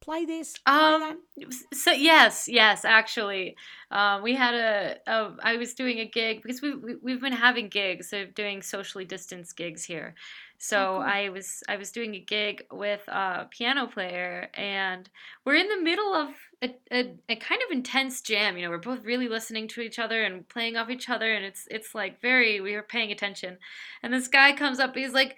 Play this, play Um, that? so yes, yes, actually, uh, we had a, a. I was doing a gig because we, we we've been having gigs of doing socially distanced gigs here. So cool. I was I was doing a gig with a piano player, and we're in the middle of a, a, a kind of intense jam. You know, we're both really listening to each other and playing off each other, and it's it's like very we were paying attention. And this guy comes up, he's like.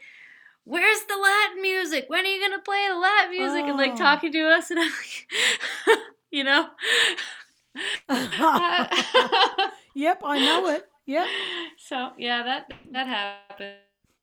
Where's the Latin music? When are you gonna play the Latin music? And like Oh. talking to us, and I'm like, you know. yep, I know it. Yep. so yeah, that that happened.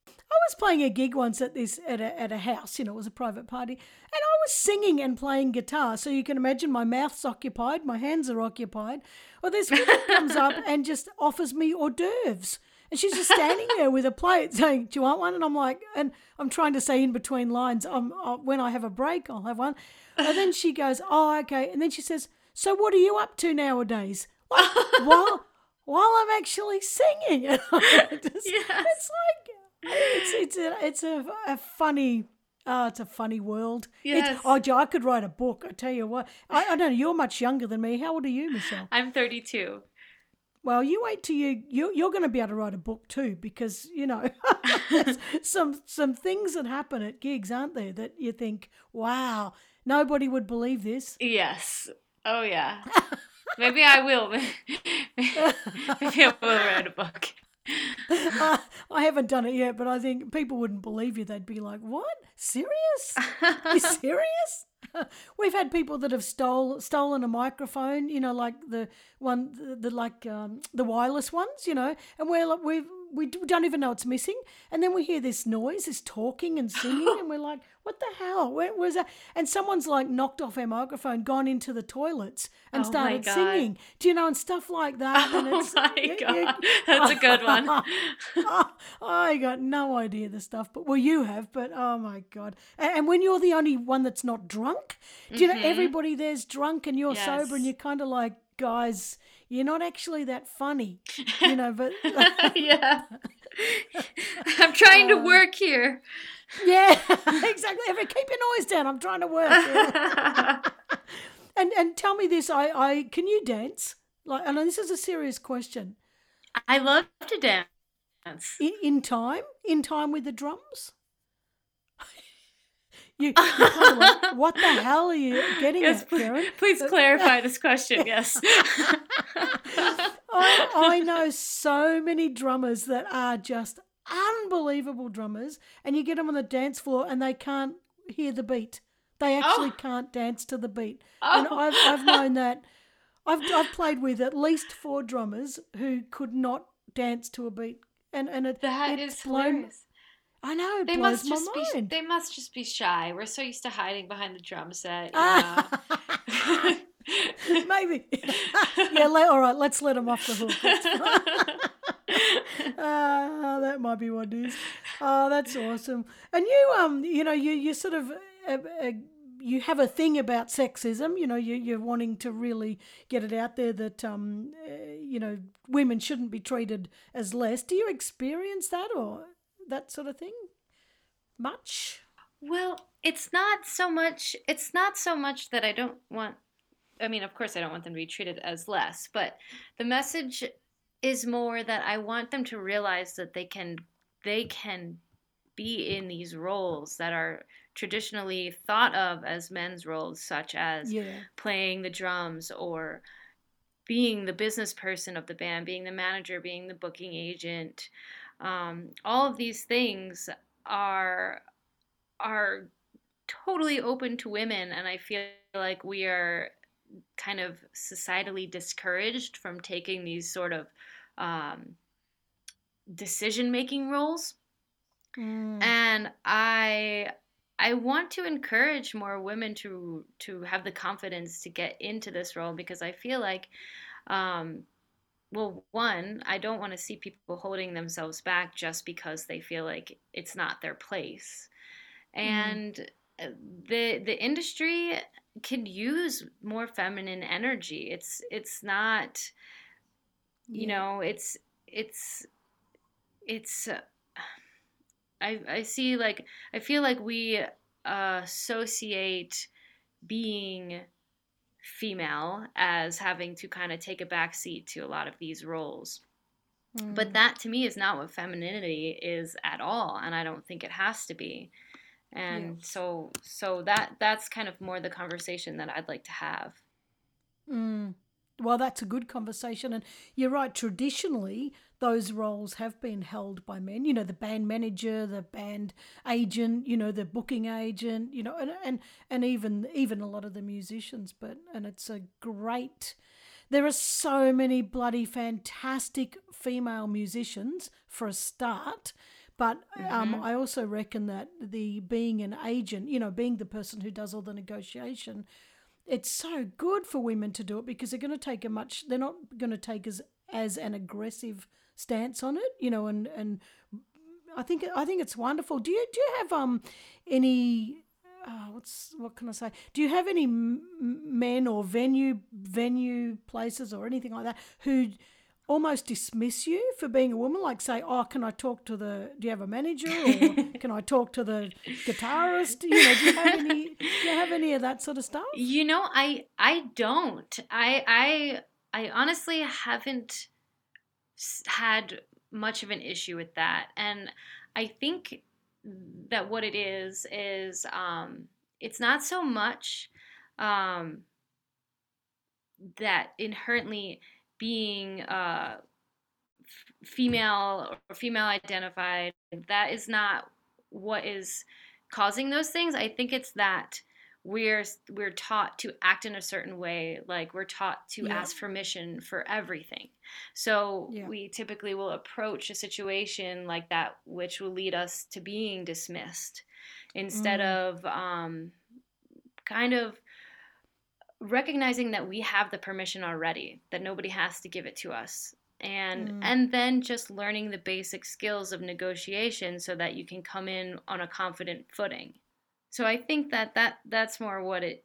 I was playing a gig once at this at a, at a house, you know, it was a private party, and I was singing and playing guitar. So you can imagine my mouth's occupied, my hands are occupied. Well, this woman comes up and just offers me hors d'oeuvres. And she's just standing there with a plate saying, Do you want one? And I'm like, and I'm trying to say in between lines, um, uh, when I have a break, I'll have one. And then she goes, Oh, okay. And then she says, So what are you up to nowadays? Like, while, while I'm actually singing. And I just, Yes. It's like, it's it's a it's a, a funny uh, it's a funny world. Yes. It's, oh, Joe, I could write a book. I tell you what. I, I don't know. You're much younger than me. How old are you, Michelle? I'm 32. Well, you wait till you you you're going to be able to write a book too, because you know some some things that happen at gigs, aren't there? That you think, wow, nobody would believe this. Yes. Oh yeah. Maybe I will. Maybe I will write a book. I, I haven't done it yet, but I think people wouldn't believe you. They'd be like, "What? Serious? You serious?" We've had people that have stole stolen a microphone, you know, like the one, the, the like um, the wireless ones, you know, and we're like, we we don't even know it's missing, and then we hear this noise, this talking and singing, and we're like, "What the hell? Where was that?" And someone's like knocked off our microphone, gone into the toilets, and Oh started singing. Do you know, and stuff like that. And Oh my god. you- That's a good one. I got no idea the stuff, but well, you have. But oh my god! And, and when you're the only one that's not drunk, do you know everybody there's drunk and you're sober, and Mm-hmm. You're kind of like, guys, you're not actually that funny, you know. But yeah. I'm trying to uh, work here. Yeah, exactly. Keep your noise down. I'm trying to work. and and tell me this. I I can you dance? Like, and this is a serious question. I love to dance. In, in time, in time with the drums. You, like, what the hell are you getting yes, at, Karen? Please clarify this question. Yes. I, I know so many drummers that are just unbelievable drummers, and you get them on the dance floor and they can't hear the beat. They oh. actually oh. can't dance to the beat. Oh. And I've, I've known that. I've, I've played with at least four drummers who could not dance to a beat. And, and it, that it's is blown, hilarious. I know. they must just mind. be. They must just be shy. We're so used to hiding behind the drum set. Maybe. yeah. Let, all right. Let's let them off the hook. uh, that might be what it is. Oh, that's awesome. And you, um, you know, you you sort of. Uh, uh, you have a thing about sexism, you know, you, you're wanting to really get it out there that, um, uh, you know, women shouldn't be treated as less. Do you experience that or that sort of thing much? Well, it's not so much. It's not so much that I don't want. I mean, of course, I don't want them to be treated as less, but the message is more that I want them to realize that they can they can be in these roles that are traditionally thought of as men's roles, such as yeah. playing the drums or being the business person of the band, being the manager, being the booking agent. Um, all of these things are are totally open to women, and I feel like we are kind of societally discouraged from taking these sort of um, decision making roles. Mm. And I I want to encourage more women to to have the confidence to get into this role because I feel like um, well one I don't want to see people holding themselves back just because they feel like it's not their place. Mm. And the the industry can use more feminine energy. It's it's not you yeah. know it's it's it's uh, I, I see like I feel like we uh, associate being female as having to kind of take a back seat to a lot of these roles. Mm. But that to me is not what femininity is at all, and I don't think it has to be. And yeah. so so that that's kind of more the conversation that I'd like to have. Mm. Well, that's a good conversation. And you're right, traditionally, those roles have been held by men. You know, the band manager, the band agent, you know, the booking agent, you know, and and, and even even a lot of the musicians. But and it's a great there are so many bloody fantastic female musicians for a start. But um, mm-hmm. I also reckon that the being an agent, you know, being the person who does all the negotiation, it's so good for women to do it because they're going to take a much they're not going to take as as an aggressive stance on it you know and and i think i think it's wonderful do you do you have um any uh, what's what can I say? Do you have any men or venue venue places or anything like that who almost dismiss you for being a woman like say oh can i talk to the do you have a manager or can i talk to the guitarist? You know do you have any do you have any of that sort of stuff? You know i i don't. I i i honestly haven't had much of an issue with that. And i think that what it is is um it's not so much um that inherently being uh, f- female or female identified, that is not what is causing those things. I think it's that we're we're taught to act in a certain way like we're taught to yeah. ask permission for everything so yeah. we typically will approach a situation like that which will lead us to being dismissed instead mm. of um, kind of recognizing that we have the permission already, that nobody has to give it to us. And mm. and then just learning the basic skills of negotiation so that you can come in on a confident footing. So I think that, that that's more what it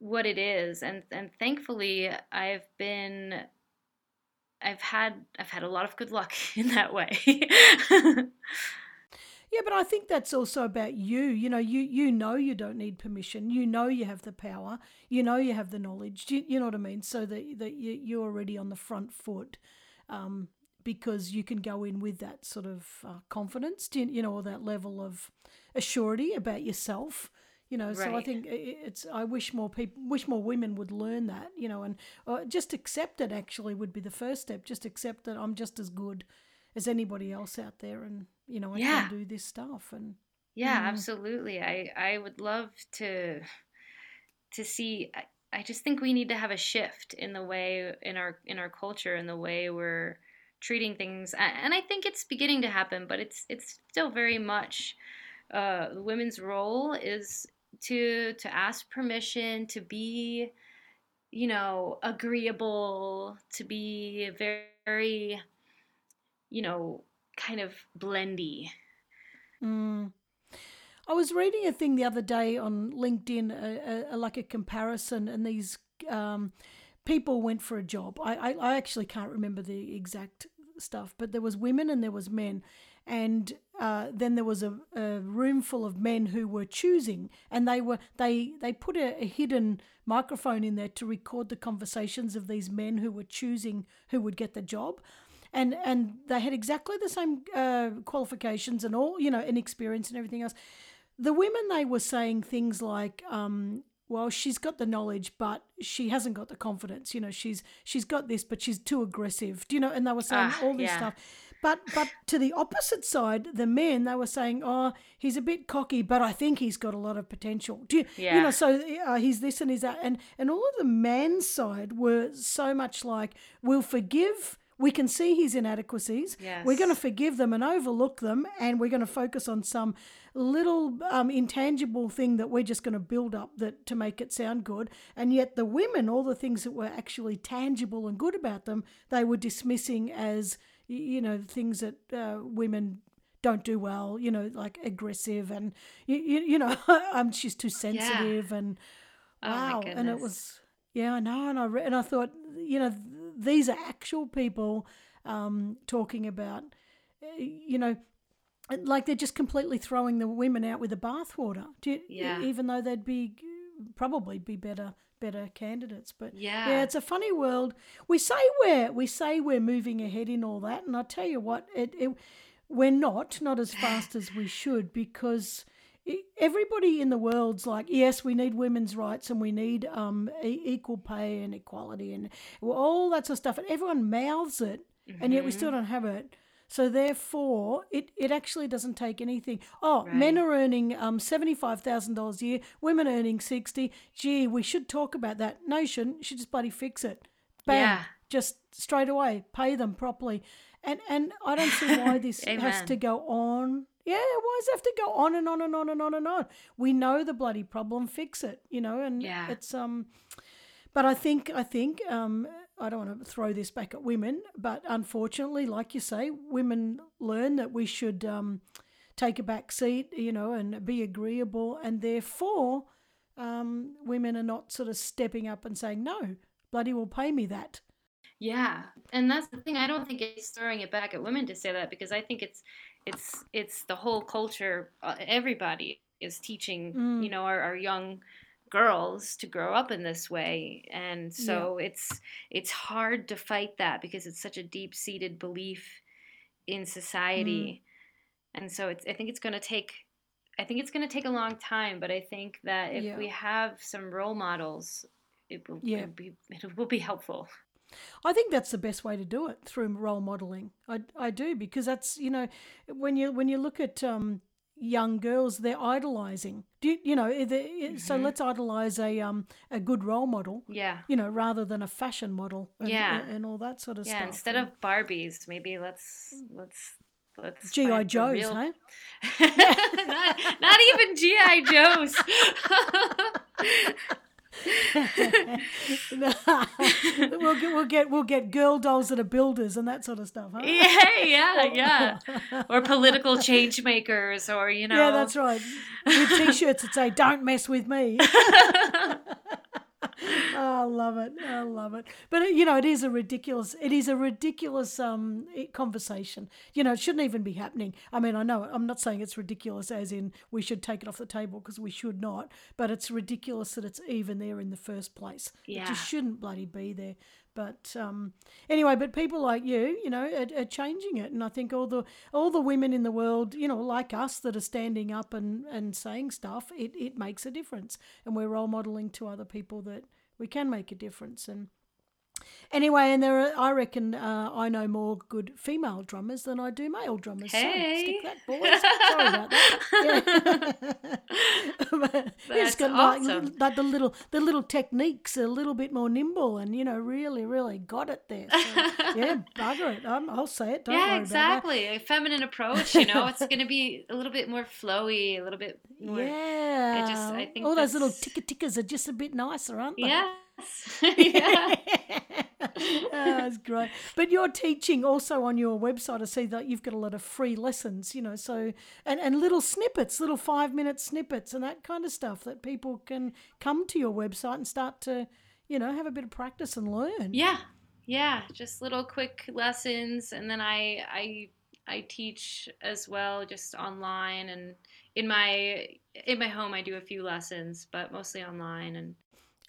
what it is and and thankfully I've been I've had I've had a lot of good luck in that way. Yeah, but I think that's also about you. You know, you you know you don't need permission. You know you have the power. You know you have the knowledge. You, you know what I mean? So that that you, you're already on the front foot, um, because you can go in with that sort of uh, confidence. You, you know, or that level of assurity about yourself. You know, so I think it's. I wish more people, wish more women would learn that. You know, and uh, just accept it. Actually, would be the first step. Just accept that I'm just as good as anybody else out there, and you know, I Yeah. can do this stuff. And Yeah, Mm. absolutely. I I would love to to see I, I just think we need to have a shift in the way in our in our culture in the way we're treating things and I think it's beginning to happen, but it's it's still very much uh women's role is to to ask permission, to be you know, agreeable, to be very, you know, kind of blendy. Mm. I was reading a thing the other day on LinkedIn, like a comparison, and these um, people went for a job. I, I, I actually can't remember the exact stuff, but there was women and there was men, and uh, then there was a, a room full of men who were choosing, and they were they they put a, a hidden microphone in there to record the conversations of these men who were choosing who would get the job and and they had exactly the same uh, qualifications and all you know and experience and everything else. The women they were saying things like um, well she's got the knowledge but she hasn't got the confidence. You know she's she's got this but she's too aggressive. Do you know? And they were saying Ah, all this yeah. stuff. But but to the opposite side the men they were saying oh he's a bit cocky but i think he's got a lot of potential. Do you, you know so uh, he's this and he's that. And and all of the man side were so much like we'll forgive we can see his inadequacies. We're going to forgive them and overlook them and we're going to focus on some little um, intangible thing that we're just going to build up that to make it sound good. And yet the women all the things that were actually tangible and good about them they were dismissing as you know things that uh, women don't do well you know like aggressive and you, you, you know um, she's too sensitive and Oh wow. And it was yeah i know and i re- and i thought you know these are actual people um talking about uh, you know like they're just completely throwing the women out with the bathwater Yeah. even though they'd be probably be better better candidates but Yeah. yeah it's a funny world we say we're we say we're moving ahead in all that and i tell you what it, it we're not not as fast as we should because everybody in the world's like yes we need women's rights and we need um e- equal pay and equality and all that sort of stuff and everyone mouths it and yet we still Mm-hmm. don't have it. So therefore it, it actually doesn't take anything. Oh men are earning um $75000 a year women earning 60 gee we should talk about that. No you shouldn't. You should just bloody fix it. Bam. Yeah. just straight away pay them properly. And and i don't see why this has to go on yeah why does it have to go on and on and on and on and on we know the bloody problem fix it you know and Yeah. it's um but I think I think um, I don't want to throw this back at women, but unfortunately, like you say, women learn that we should um, take a back seat, you know, and be agreeable, and therefore, um, women are not sort of stepping up and saying, "No, bloody will pay me that." Yeah, and that's the thing. I don't think it's throwing it back at women to say that because I think it's it's it's the whole culture. Uh, everybody is teaching, Mm. you know, our, our young girls to grow up in this way, and so it's it's hard to fight that because it's such a deep seated belief in society, Mm. and so it's. I think it's going to take. I think it's going to take a long time, but I think that if Yeah. we have some role models, it will, Yeah. it'll be it will be helpful. I think that's the best way to do it through role modeling. I, I do because that's you know when you when you look at um, young girls, they're idolizing. Do you, you know? they- So let's idolize a um a good role model. Yeah. You know, rather than a fashion model. And, Yeah. and all that sort of Yeah, stuff. Yeah. Instead of Barbies, maybe let's let's let's GI Joes, real- hey? not, not even GI Joes. we'll get we'll get we'll get girl dolls that are builders and that sort of stuff. Huh? yeah, yeah, yeah. Or political change makers, or you know. Yeah, that's right. With t-shirts that say "Don't mess with me." oh, I love it. I love it. But uh, you know, it is a ridiculous. It is a ridiculous um conversation. You know, it shouldn't even be happening. I mean, I know I'm not saying it's ridiculous as in we should take it off the table because we should not. But it's ridiculous that it's even there in the first place. Yeah. It just shouldn't bloody be there. But um, anyway, but people like you, you know, are, are, changing it, and I think all the all the women in the world, you know, like us that are standing up and, and saying stuff, it, it makes a difference, and we're role modeling to other people that we can make a difference, and Anyway, and there are, I reckon uh, I know more good female drummers than I do male drummers. Hey. So stick that, boys. Sorry about that. Yeah. That's got awesome. like, like the little the little techniques a little bit more nimble and you know really really got it there. So, yeah, bugger it. Um, I'll say it. Don't yeah, exactly. A feminine approach. You know, it's going to be a little bit more flowy, a little bit more. Yeah. I just- I think all those little ticker tickers are just a bit nicer, aren't they? Yes. yeah. oh, that's great. But you're teaching also on your website. I see that you've got a lot of free lessons, you know, so and, and little snippets, little five minute snippets and that kind of stuff that people can come to your website and start to, you know, have a bit of practice and learn. Yeah. Yeah. Just little quick lessons, and then I I I teach as well, just online and in my in my home. I do a few lessons, but mostly online and.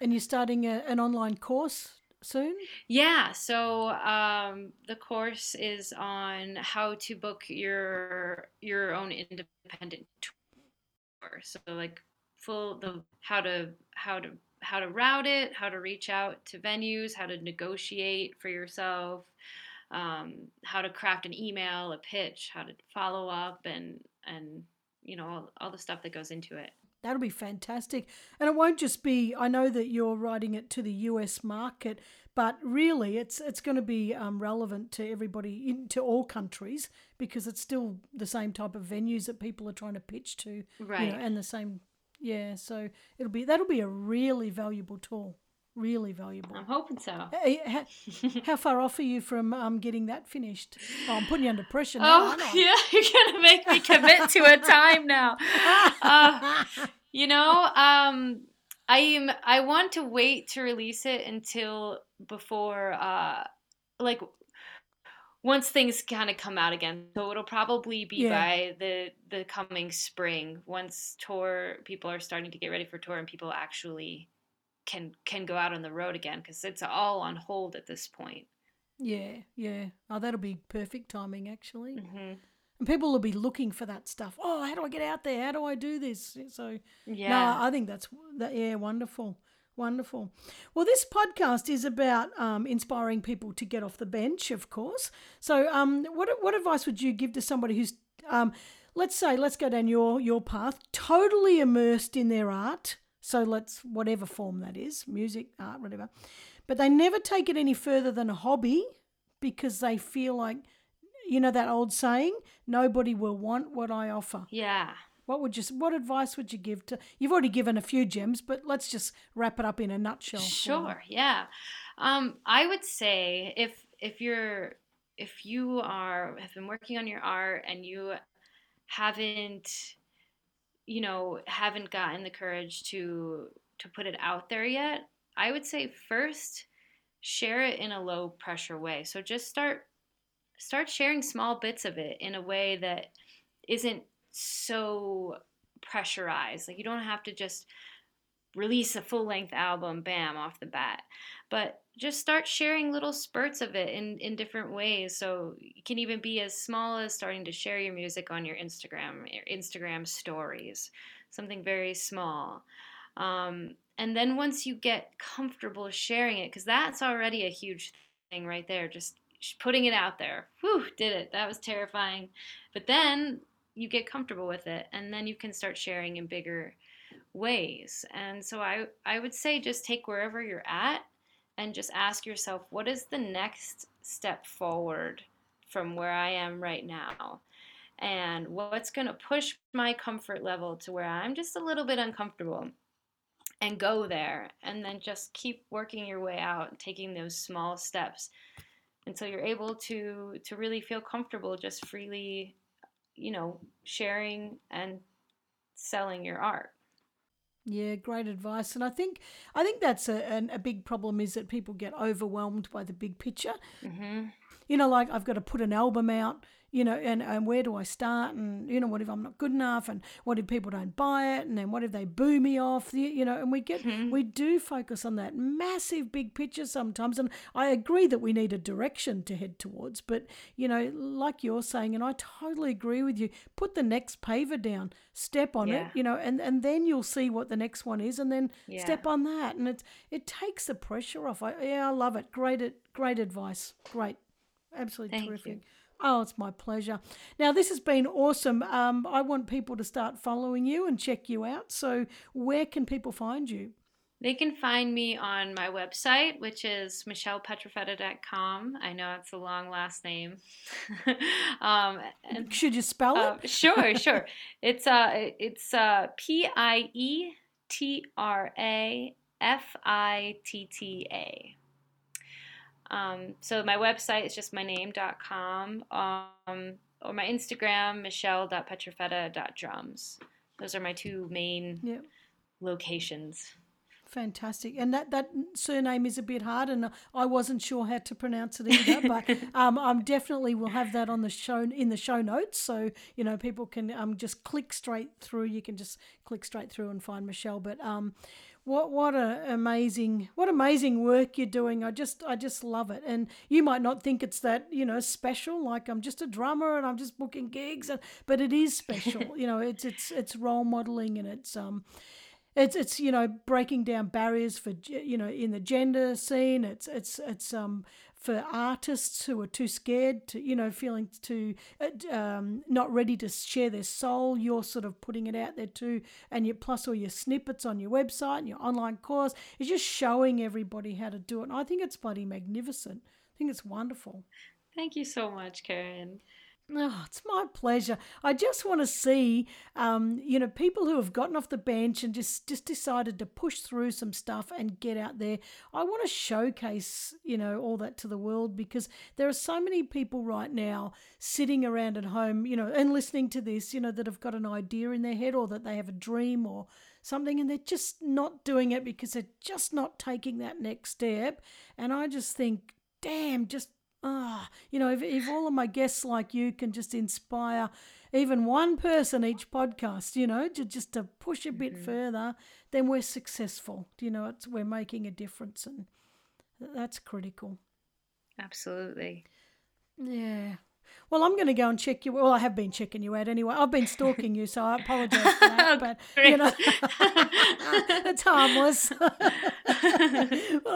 And you're starting a, an online course soon? Yeah, so um, the course is on how to book your your own independent tour. So like full the how to how to how to route it, how to reach out to venues, how to negotiate for yourself, um, how to craft an email, a pitch, how to follow up, and and you know all, all the stuff that goes into it. That'll be fantastic. And it won't just be, I know that you're writing it to the US market, but really it's it's going to be um, relevant to everybody, in, to all countries, because it's still the same type of venues that people are trying to pitch to. Right. You know, and the same, yeah. So it'll be, that'll be a really valuable tool. Really valuable. I'm hoping so. How, how far off are you from um, getting that finished? Oh, I'm putting you under pressure now. Oh yeah, you're gonna make me commit to a time now. Uh, you know, um, I am. I want to wait to release it until before, uh, like, once things kind of come out again. So it'll probably be Yeah. by the the coming spring, once tour people are starting to get ready for tour and people actually can can go out on the road again because it's all on hold at this point. yeah, yeah. Oh, that'll be perfect timing, actually. hmm And people will be looking for that stuff. Oh, how do I get out there? How do I do this? So, Yeah. no, I think that's that. Yeah, wonderful, wonderful. Well, this podcast is about um, inspiring people to get off the bench, of course. So, um, what what advice would you give to somebody who's, um, let's say, let's go down your your path, totally immersed in their art. So let's whatever form that is, music, art, whatever, but they never take it any further than a hobby because they feel like you know that old saying nobody will want what i offer yeah. what would you what advice would you give to you've already given a few gems but let's just wrap it up in a nutshell. Sure, yeah. Um, I would say if if you're if you are have been working on your art and you haven't you know haven't gotten the courage to to put it out there yet, I would say first share it in a low pressure way. So just start start sharing small bits of it in a way that isn't so pressurized. Like you don't have to just release a full length album, bam, off the bat. But just start sharing little spurts of it in, in different ways. So it can even be as small as starting to share your music on your Instagram, your Instagram stories, something very small. Um, and then once you get comfortable sharing it, because that's already a huge thing right there, just putting it out there. Whew, did it. That was terrifying. But then you get comfortable with it, and then you can start sharing in bigger ways. And so I, I would say just take wherever you're at and just ask yourself, what is the next step forward from where I am right now? And what's going to push my comfort level to where I'm just a little bit uncomfortable? And go there, and then just keep working your way out, taking those small steps until you're able to to really feel comfortable just freely, you know, sharing and selling your art. Yeah, great advice. And I think I think that's a, an, a big problem is that people get overwhelmed by the big picture. hmm You know, like I've got to put an album out, you know, and, and where do I start? And, you know, what if I'm not good enough? And what if people don't buy it? And then what if they boo me off? You, you know, and we get, hmm. we do focus on that massive big picture sometimes. And I agree that we need a direction to head towards. But, you know, like you're saying, and I totally agree with you, put the next paver down, step on it, you know, and, and then you'll see what the next one is and then Yeah. step on that. And it, it takes the pressure off. I, yeah, I love it. Great, great advice. Great. Absolutely Thank terrific. you. Oh, it's my pleasure. Now, this has been awesome. Um, I want people to start following you and check you out. So, where can people find you? They can find me on my website, which is michellepietrafitta.com. I know it's a long last name. um, and, Should you spell uh, it? sure, sure. It's uh, it's uh, P I E T R A F I T T A. Um, so my website is just my name.com um, or my Instagram, michelle.pietrafitta.drums. Those are my two main Yeah. locations. Fantastic. And that, that surname is a bit hard, and I wasn't sure how to pronounce it either. but um, I'm definitely will have that on the show in the show notes, so you know people can um, just click straight through. You can just click straight through and find Michelle. But um, what what a amazing what amazing work you're doing. I just I just love it. And you might not think it's that you know special, like I'm just a drummer and I'm just booking gigs, and, but it is special. you know, it's it's it's role modeling and it's um it's it's you know breaking down barriers for you know in the gender scene it's it's it's um for artists who are too scared to you know feeling too uh, um, not ready to share their soul you're sort of putting it out there too. And you plus all your snippets on your website and your online course it's just showing everybody how to do it. And i think it's bloody magnificent. I think it's wonderful. Thank you so much, Karen. Oh, it's my pleasure. I just want to see, um, you know, people who have gotten off the bench and just just decided to push through some stuff and get out there. I want to showcase, you know, all that to the world because there are so many people right now sitting around at home, you know, and listening to this, you know, that have got an idea in their head or that they have a dream or something and they're just not doing it because they're just not taking that next step. And I just think, damn, just ah, you know, if, if all of my guests like you can just inspire even one person each podcast, you know, to just to push a bit further, then we're successful. You know, it's we're making a difference, and that's critical. Absolutely. Yeah. Well, I'm going to go and check you. Well, I have been checking you out anyway. I've been stalking you, so I apologise for that. But you know, it's harmless. well,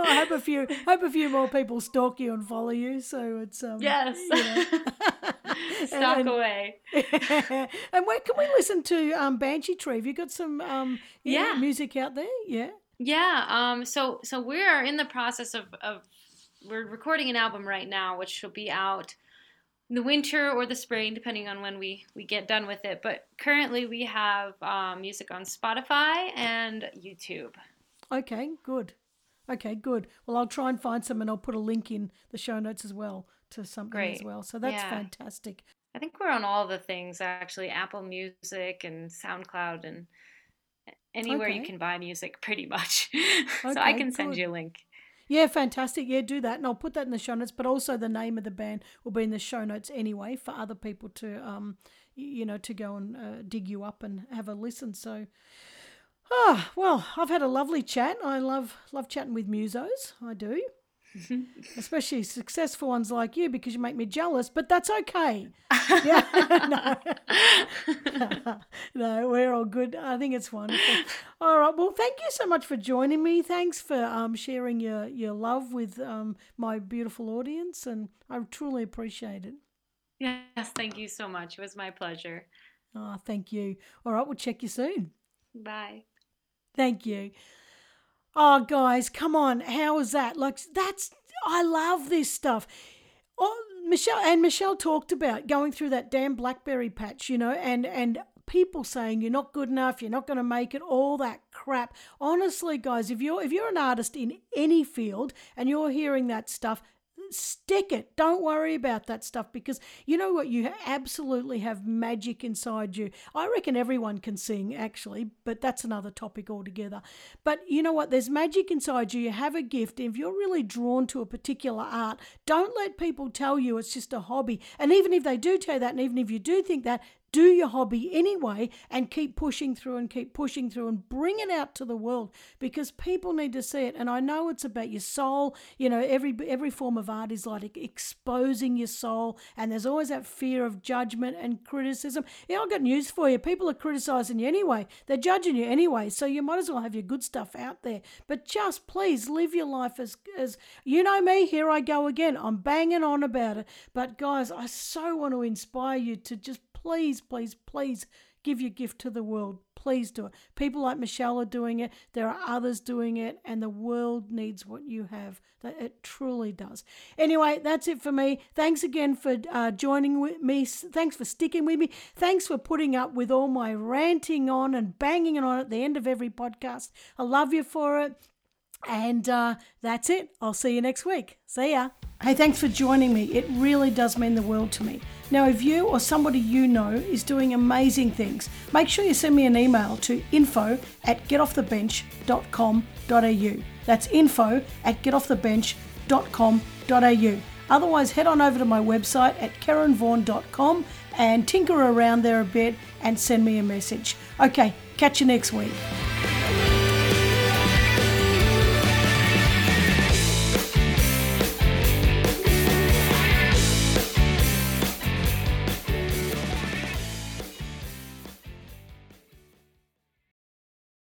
I hope a few, hope a few more people stalk you and follow you. So it's um, Yes. you know. Stalk and- away. and where can we listen to um, Banshee Tree? Have you got some um, yeah, Yeah. music out there? Yeah. Yeah. Um. So so we are in the process of of we're recording an album right now, which will be out the winter or the spring, depending on when we we get done with it. But currently, we have um, music on Spotify and YouTube. Okay, good. Okay, good. Well, I'll try and find some, and I'll put a link in the show notes as well to something as well. So that's Yeah. fantastic. I think we're on all the things actually, Apple Music and SoundCloud and anywhere you can buy music, pretty much. so Okay, I can send good. you a link. Yeah, fantastic. Yeah, do that, and I'll put that in the show notes. But also, the name of the band will be in the show notes anyway for other people to, um, you know, to go and uh, dig you up and have a listen. So, ah, well, I've had a lovely chat. I love love chatting with musos. I do, especially successful ones like you because you make me jealous. But that's okay. Yeah, no. no, we're all good. I think it's wonderful. All right. Well, thank you so much for joining me. Thanks for um, sharing your, your love with um, my beautiful audience, and I truly appreciate it. Yes, thank you so much. It was my pleasure. Oh, thank you. All right. We'll check you soon. Bye. Thank you. Oh, guys, come on. How is that? Like, that's, I love this stuff. Oh, Michelle, and Michelle talked about going through that damn blackberry patch, you know, and, and, people saying you're not good enough you're not going to make it all that crap honestly guys if you're if you're an artist in any field and you're hearing that stuff stick it. Don't worry about that stuff because you know what? You absolutely have magic inside you. I reckon everyone can sing, actually, but that's another topic altogether. But you know what? There's magic inside you. You have a gift. If you're really drawn to a particular art, don't let people tell you it's just a hobby. And even if they do tell you that, and even if you do think that, do your hobby anyway and keep pushing through and keep pushing through and bring it out to the world because people need to see it. And i know it's about your soul. You know every every form of art is like exposing your soul and there's always that fear of judgment and criticism. Yeah i've got news for you. People are criticizing you anyway. They're judging you anyway. So you might as well have your good stuff out there. But just please live your life as as you know me here i go again. I'm banging on about it. But guys i so want to inspire you to just please, please, please give your gift to the world. Please do it. People like Michelle are doing it. There are others doing it, and the world needs what you have. It truly does. Anyway, that's it for me. Thanks again for uh, joining with me. Thanks for sticking with me. Thanks for putting up with all my ranting on and banging on at the end of every podcast. I love you for it. And uh, that's it. I'll see you next week. See ya. Hey, thanks for joining me. It really does mean the world to me. Now, if you or somebody you know is doing amazing things, make sure you send me an email to info at getoffthebench.com.au. That's info at getoffthebench.com.au. Otherwise, head on over to my website at karenvaughan.com and tinker around there a bit and send me a message. Okay, catch you next week.